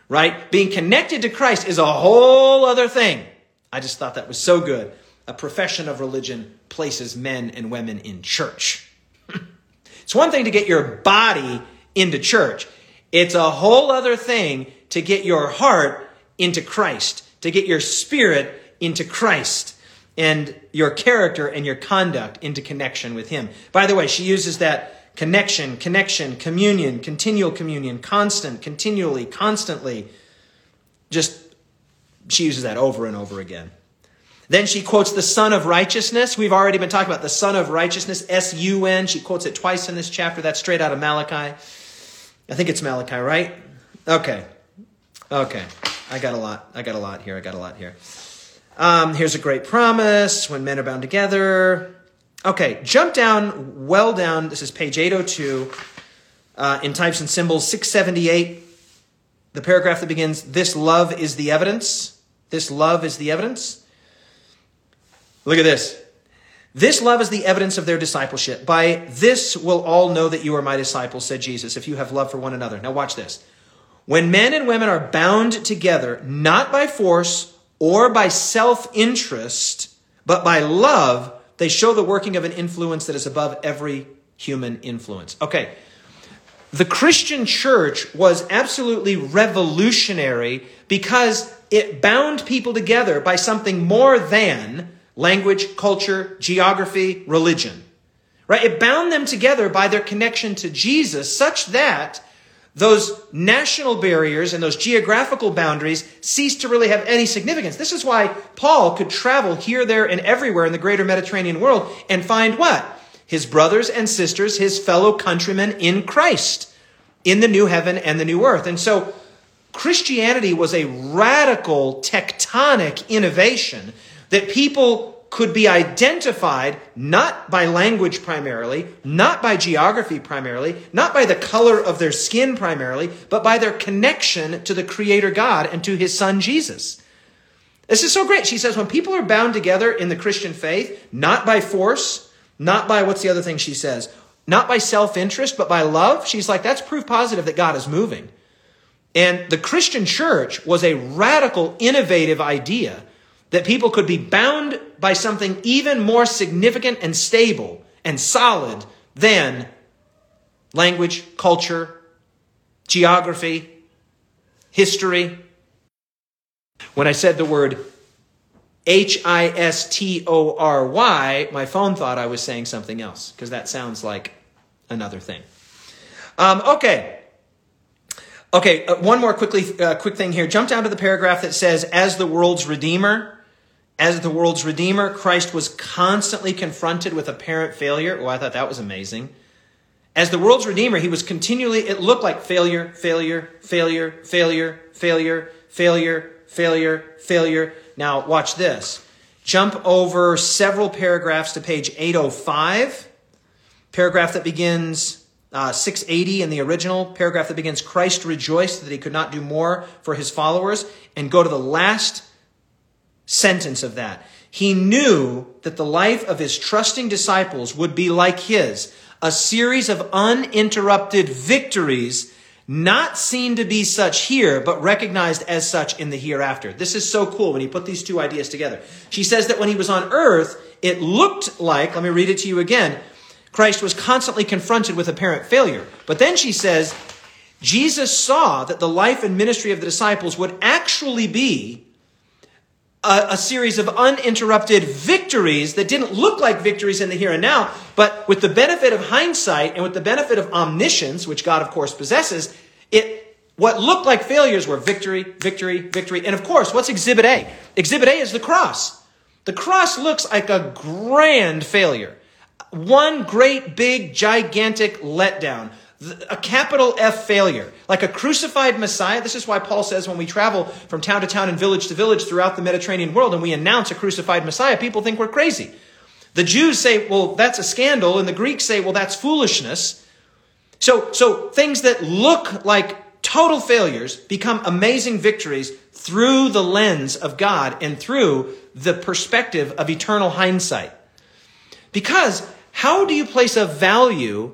right? Being connected to Christ is a whole other thing. I just thought that was so good. A profession of religion places men and women in church. *laughs* it's one thing to get your body into church. It's a whole other thing to get your heart into Christ, to get your spirit into Christ and your character and your conduct into connection with Him. By the way, she uses that connection, connection, communion, continual communion, constant, continually, constantly. Just, she uses that over and over again. Then she quotes the Sun of Righteousness. We've already been talking about the Sun of Righteousness, S U N. She quotes it twice in this chapter. That's straight out of Malachi. I think it's Malachi, right? Okay. Okay. I got a lot. I got a lot here. I got a lot here. Um, here's a great promise when men are bound together. Okay, jump down, well down. This is page 802 uh, in types and symbols, 678. The paragraph that begins, This love is the evidence. This love is the evidence. Look at this. This love is the evidence of their discipleship. By this will all know that you are my disciples, said Jesus, if you have love for one another. Now, watch this. When men and women are bound together, not by force or by self interest, but by love, they show the working of an influence that is above every human influence. Okay. The Christian church was absolutely revolutionary because it bound people together by something more than language, culture, geography, religion. Right? It bound them together by their connection to Jesus such that those national barriers and those geographical boundaries cease to really have any significance. This is why Paul could travel here, there, and everywhere in the greater Mediterranean world and find what? His brothers and sisters, his fellow countrymen in Christ, in the new heaven and the new earth. And so Christianity was a radical tectonic innovation that people could be identified not by language primarily, not by geography primarily, not by the color of their skin primarily, but by their connection to the Creator God and to His Son Jesus. This is so great. She says when people are bound together in the Christian faith, not by force, not by what's the other thing she says, not by self interest, but by love, she's like, that's proof positive that God is moving. And the Christian church was a radical, innovative idea that people could be bound by something even more significant and stable and solid than language, culture, geography, history. When I said the word H I S T O R Y, my phone thought I was saying something else because that sounds like another thing. Um, okay. Okay, uh, one more quickly, uh, quick thing here. Jump down to the paragraph that says, as the world's redeemer. As the world's Redeemer, Christ was constantly confronted with apparent failure. Oh, I thought that was amazing. As the world's Redeemer, he was continually, it looked like failure, failure, failure, failure, failure, failure, failure, failure. Now, watch this. Jump over several paragraphs to page 805. Paragraph that begins uh, 680 in the original, paragraph that begins Christ rejoiced that he could not do more for his followers, and go to the last sentence of that. He knew that the life of his trusting disciples would be like his, a series of uninterrupted victories, not seen to be such here, but recognized as such in the hereafter. This is so cool when he put these two ideas together. She says that when he was on earth, it looked like, let me read it to you again, Christ was constantly confronted with apparent failure. But then she says, Jesus saw that the life and ministry of the disciples would actually be a, a, series of uninterrupted victories that didn't look like victories in the here and now, but with the benefit of hindsight and with the benefit of omniscience, which God of course possesses, it what looked like failures were victory, victory, victory. And of course, what's exhibit A? Exhibit A is the cross. The cross looks like a grand failure. One great, big, gigantic letdown a capital F failure, like a crucified Messiah. This is why Paul says when we travel from town to town and village to village throughout the Mediterranean world and we announce a crucified Messiah, people think we're crazy. The Jews say, well, that's a scandal, and the Greeks say, well, that's foolishness. So, so things that look like total failures become amazing victories through the lens of God and through the perspective of eternal hindsight. Because how do you place a value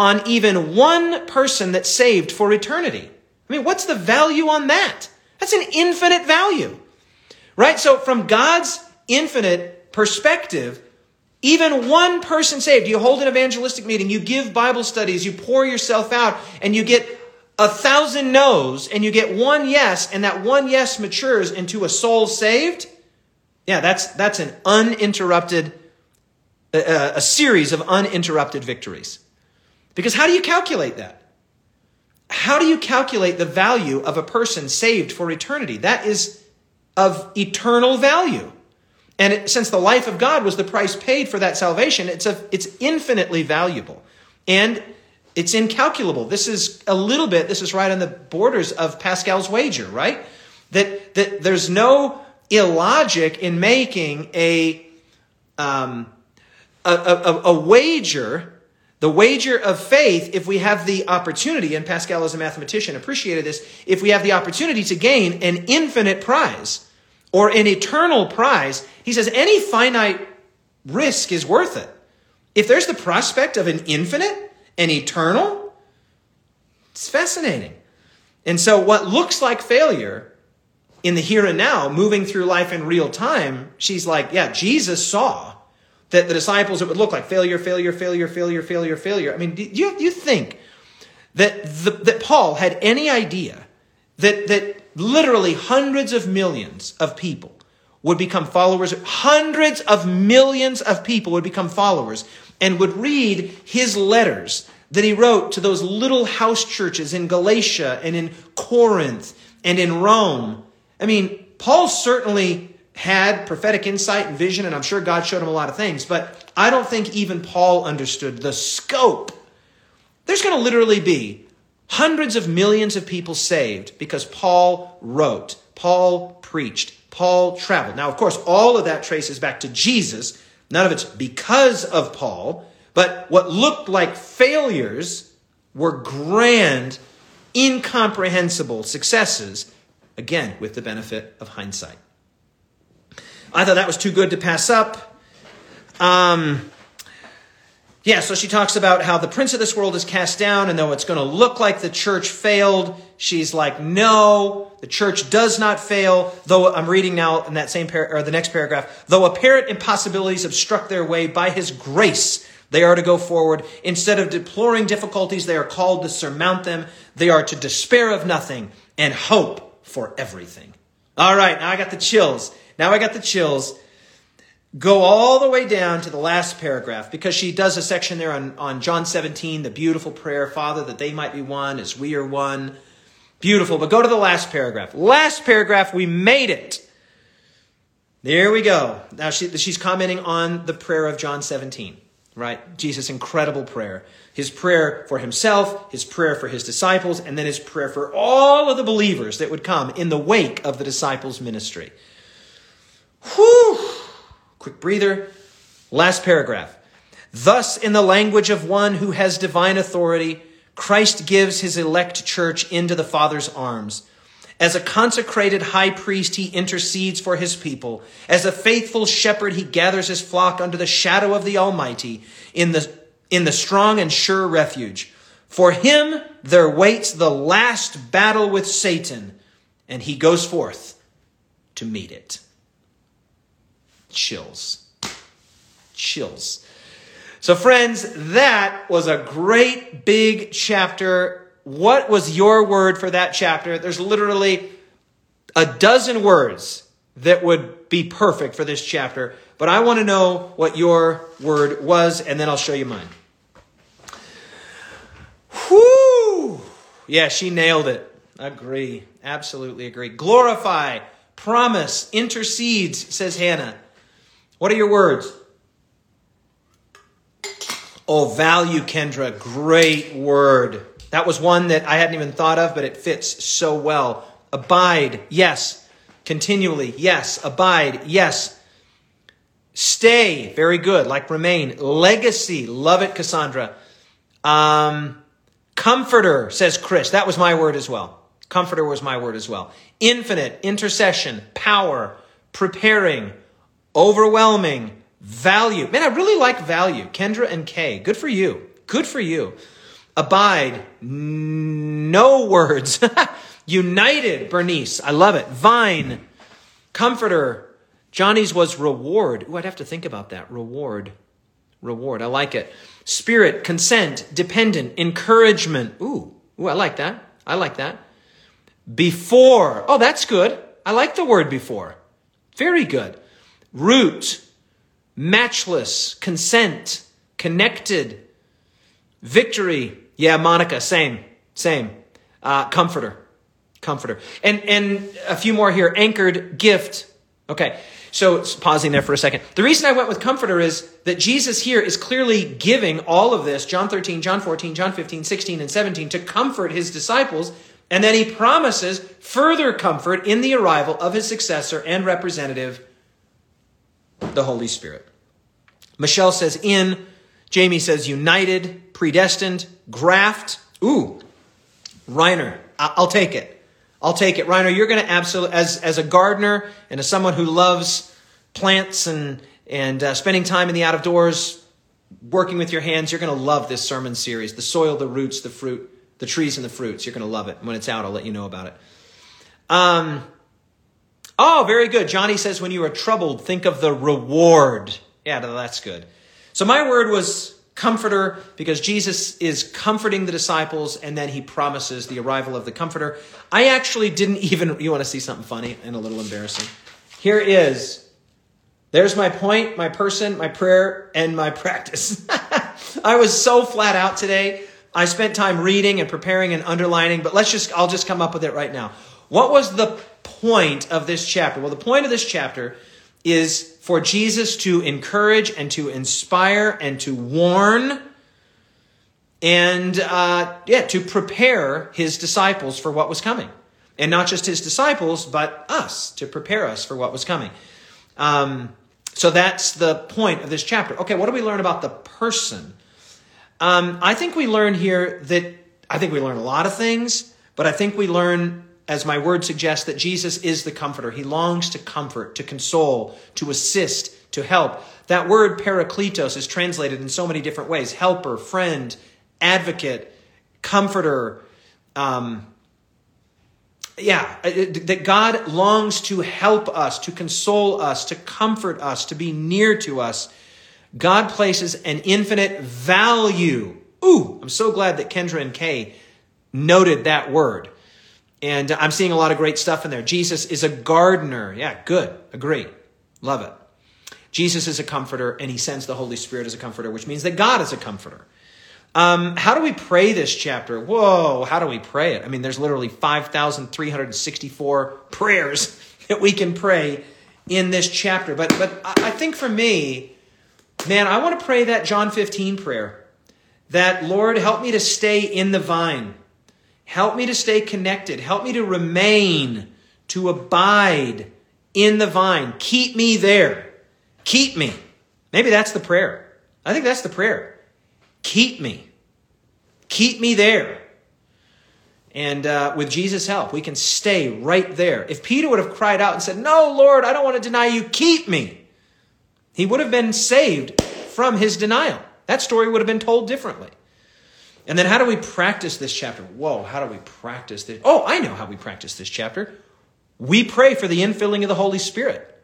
on even one person that's saved for eternity? I mean, what's the value on that? That's an infinite value. Right? So from God's infinite perspective, even one person saved, you hold an evangelistic meeting, you give Bible studies, you pour yourself out, and you get a thousand no's, and you get one yes, and that one yes matures into a soul saved. Yeah, that's, that's an uninterrupted, a, a series of uninterrupted victories. Because how do you calculate that? How do you calculate the value of a person saved for eternity? That is of eternal value. And it, since the life of God was the price paid for that salvation, it's, a, it's infinitely valuable. And it's incalculable. This is a little bit, this is right on the borders of Pascal's wager, right? That, that there's no illogic in making a, um, a, a, a wager the wager of faith, if we have the opportunity, and Pascal as a mathematician appreciated this, if we have the opportunity to gain an infinite prize or an eternal prize, he says any finite risk is worth it. If there's the prospect of an infinite an eternal, it's fascinating. And so, what looks like failure in the here and now, moving through life in real time, she's like, yeah, Jesus saw that the disciples, it would look like failure, failure, failure, failure, failure, failure. I mean, do you, do you think that, the, that Paul had any idea that, that literally hundreds of millions of people would become followers, hundreds of millions of people would become followers and would read his letters that he wrote to those little house churches in Galatia and in Corinth and in Rome. I mean, Paul certainly had prophetic insight and vision, and I'm sure God showed him a lot of things, but I don't think even Paul understood the scope. There's going to literally be hundreds of millions of people saved because Paul wrote, Paul preached, Paul traveled. Now, of course, all of that traces back to Jesus. None of it's because of Paul, but what looked like failures were grand, incomprehensible successes, again, with the benefit of hindsight. I thought that was too good to pass up. Um, yeah, so she talks about how the prince of this world is cast down, and though it's going to look like the church failed, she's like, no, the church does not fail. Though I'm reading now in that same par- or the next paragraph, though apparent impossibilities obstruct their way by his grace, they are to go forward. Instead of deploring difficulties, they are called to surmount them. They are to despair of nothing and hope for everything. All right, now I got the chills. Now I got the chills. Go all the way down to the last paragraph because she does a section there on, on John 17, the beautiful prayer, Father, that they might be one as we are one. Beautiful. But go to the last paragraph. Last paragraph, we made it. There we go. Now she, she's commenting on the prayer of John 17, right? Jesus' incredible prayer. His prayer for himself, his prayer for his disciples, and then his prayer for all of the believers that would come in the wake of the disciples' ministry. Whew! Quick breather. Last paragraph. Thus, in the language of one who has divine authority, Christ gives his elect church into the Father's arms. As a consecrated high priest, he intercedes for his people. As a faithful shepherd, he gathers his flock under the shadow of the Almighty in the, in the strong and sure refuge. For him there waits the last battle with Satan, and he goes forth to meet it chills. Chills. So, friends, that was a great big chapter. What was your word for that chapter? There's literally a dozen words that would be perfect for this chapter, but I want to know what your word was, and then I'll show you mine. Whoo! Yeah, she nailed it. Agree. Absolutely agree. Glorify, promise, intercedes, says Hannah. What are your words? Oh, value, Kendra. Great word. That was one that I hadn't even thought of, but it fits so well. Abide, yes. Continually, yes. Abide, yes. Stay, very good, like remain. Legacy, love it, Cassandra. Um, Comforter, says Chris. That was my word as well. Comforter was my word as well. Infinite, intercession, power, preparing, overwhelming, value. Man, I really like value. Kendra and Kay, good for you. Good for you. Abide, no words. *laughs* United, Bernice, I love it. Vine, comforter. Johnny's was reward. Ooh, I'd have to think about that. Reward. Reward. I like it. Spirit, consent, dependent, encouragement. Ooh, ooh, I like that. I like that. Before. Oh, that's good. I like the word before. Very good. Root, matchless, consent, connected, victory. Yeah, Monica, same, same. Uh, comforter, comforter. And, and a few more here. Anchored, gift. Okay. So pausing there for a second. The reason I went with comforter is that Jesus here is clearly giving all of this, John 13, John 14, John 15, 16, and 17, to comfort his disciples. And then he promises further comfort in the arrival of his successor and representative, the Holy Spirit. Michelle says in, Jamie says united, predestined, graft. Ooh, Reiner, I'll take it. I'll take it. Reiner, you're going to absolutely, as, as a gardener and as someone who loves plants and, and uh, spending time in the out of doors, working with your hands, you're going to love this sermon series. The soil, the roots, the fruit, the trees and the fruits. You're going to love it. When it's out, I'll let you know about it. Um, oh, very good. Johnny says, when you are troubled, think of the reward. Yeah, that's good. So my word was comforter because Jesus is comforting the disciples and then he promises the arrival of the comforter. I actually didn't *laughs* even, you want to see something funny and a little embarrassing? Here is, there's my point, my person, my prayer, and my practice. *laughs* I was so flat out today. I spent time reading and preparing and underlining, but let's just, I'll just come up with it right now. What was the point of this chapter? Well, the point of this chapter is for Jesus to encourage and to inspire and to warn and uh, yeah to prepare his disciples for what was coming. And not just his disciples but us to prepare us for what was coming. Um, so that's the point of this chapter. Okay what do we learn about the person? Um, i think we learn here that i think we learn a lot of things but i think we learn as my word suggests, that Jesus is the comforter. He longs to comfort, to console, to assist, to help. That word parakletos is translated in so many different ways helper, friend, advocate, comforter. Um, yeah, uh, that God longs to help us, to console us, to comfort us, to be near to us. God places an infinite value. Ooh, I'm so glad that Kendra and Kay noted that word. And I'm seeing a lot of great stuff in there. Jesus is a gardener. Yeah, good. Agree. Love it. Jesus is a comforter, and he sends the Holy Spirit as a comforter, which means that God is a comforter. Um, how do we pray this chapter? Whoa, how do we pray it? I mean, there's literally 5,364 prayers *laughs* that we can pray in this chapter. But, but I think for me, man, I want to pray that John 15 prayer. That, Lord, help me to stay in the vine. Help me to stay connected. Help me to remain, to abide in the vine. Keep me there. Keep me. Maybe that's the prayer. I think that's the prayer. Keep me. Keep me there. And uh, with Jesus' help, we can stay right there. If Peter would have cried out and said, No, Lord, I don't want to deny you, keep me, he would have been saved from his denial. That story would have been told differently. And then how do we practice this chapter? Whoa, how do we practice this? Oh, I know how we practice this chapter. We pray for the infilling of the Holy Spirit.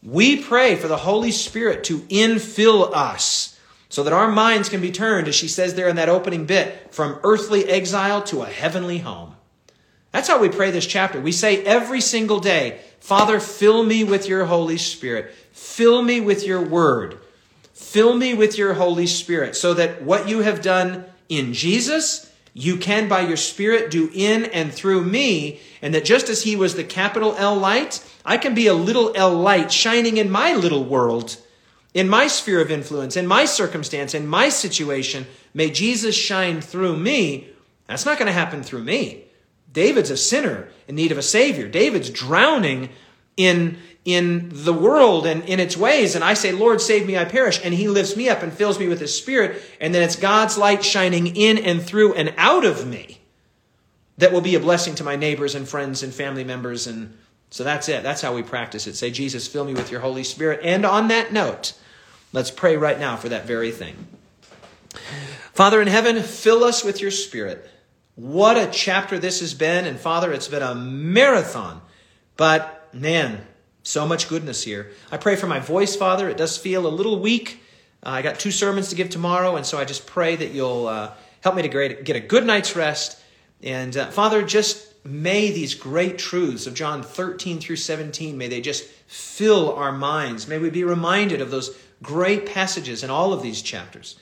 We pray for the Holy Spirit to infill us so that our minds can be turned, as she says there in that opening bit, from earthly exile to a heavenly home. That's how we pray this chapter. We say every single day, Father, fill me with your Holy Spirit. Fill me with your word. Fill me with your Holy Spirit so that what you have done in Jesus, you can by your Spirit do in and through me. And that just as He was the capital L light, I can be a little L light shining in my little world, in my sphere of influence, in my circumstance, in my situation. May Jesus shine through me. That's not going to happen through me. David's a sinner in need of a Savior. David's drowning in, in the world and in its ways. And I say, Lord, save me, I perish. And he lifts me up and fills me with his spirit. And then it's God's light shining in and through and out of me that will be a blessing to my neighbors and friends and family members. And so that's it. That's how we practice it. Say, Jesus, fill me with your Holy Spirit. And on that note, let's pray right now for that very thing. Father in heaven, fill us with your spirit. What a chapter this has been. And Father, it's been a marathon. But man, so much goodness here. I pray for my voice, Father. It does feel a little weak. Uh, I got two sermons to give tomorrow. And so I just pray that you'll uh, help me to get a good night's rest. And uh, Father, just may these great truths of John 13 through 17, may they just fill our minds. May we be reminded of those great passages in all of these chapters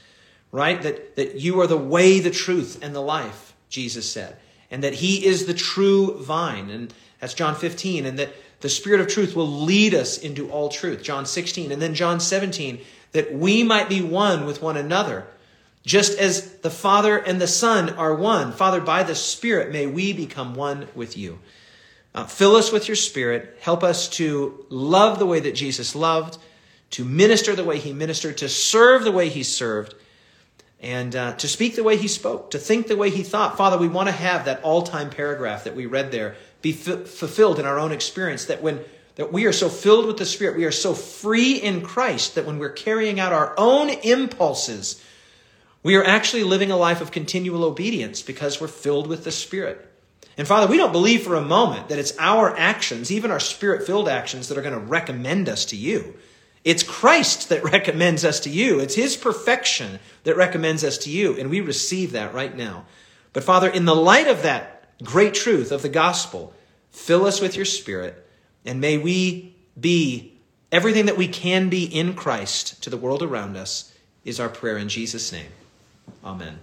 right? That, that you are the way, the truth, and the life, Jesus said. And that he is the true vine. And that's John 15. And that the Spirit of truth will lead us into all truth. John 16. And then John 17. That we might be one with one another. Just as the Father and the Son are one. Father, by the Spirit, may we become one with you. Uh, fill us with your Spirit. Help us to love the way that Jesus loved, to minister the way he ministered, to serve the way he served and uh, to speak the way he spoke, to think the way he thought. Father, we want to have that all-time paragraph that we read there be f- fulfilled in our own experience. That when that we are so filled with the Spirit, we are so free in Christ that when we're carrying out our own impulses, we are actually living a life of continual obedience because we're filled with the Spirit. And Father, we don't believe for a moment that it's our actions, even our spirit filled actions, that are going to recommend us to you. It's Christ that *laughs* recommends us to you. It's His perfection that recommends us to you. And we receive that right now. But Father, in the light of that great truth of the gospel, fill us with your Spirit. And may we be everything that we can be in Christ to the world around us, is our prayer in Jesus' name. Amen.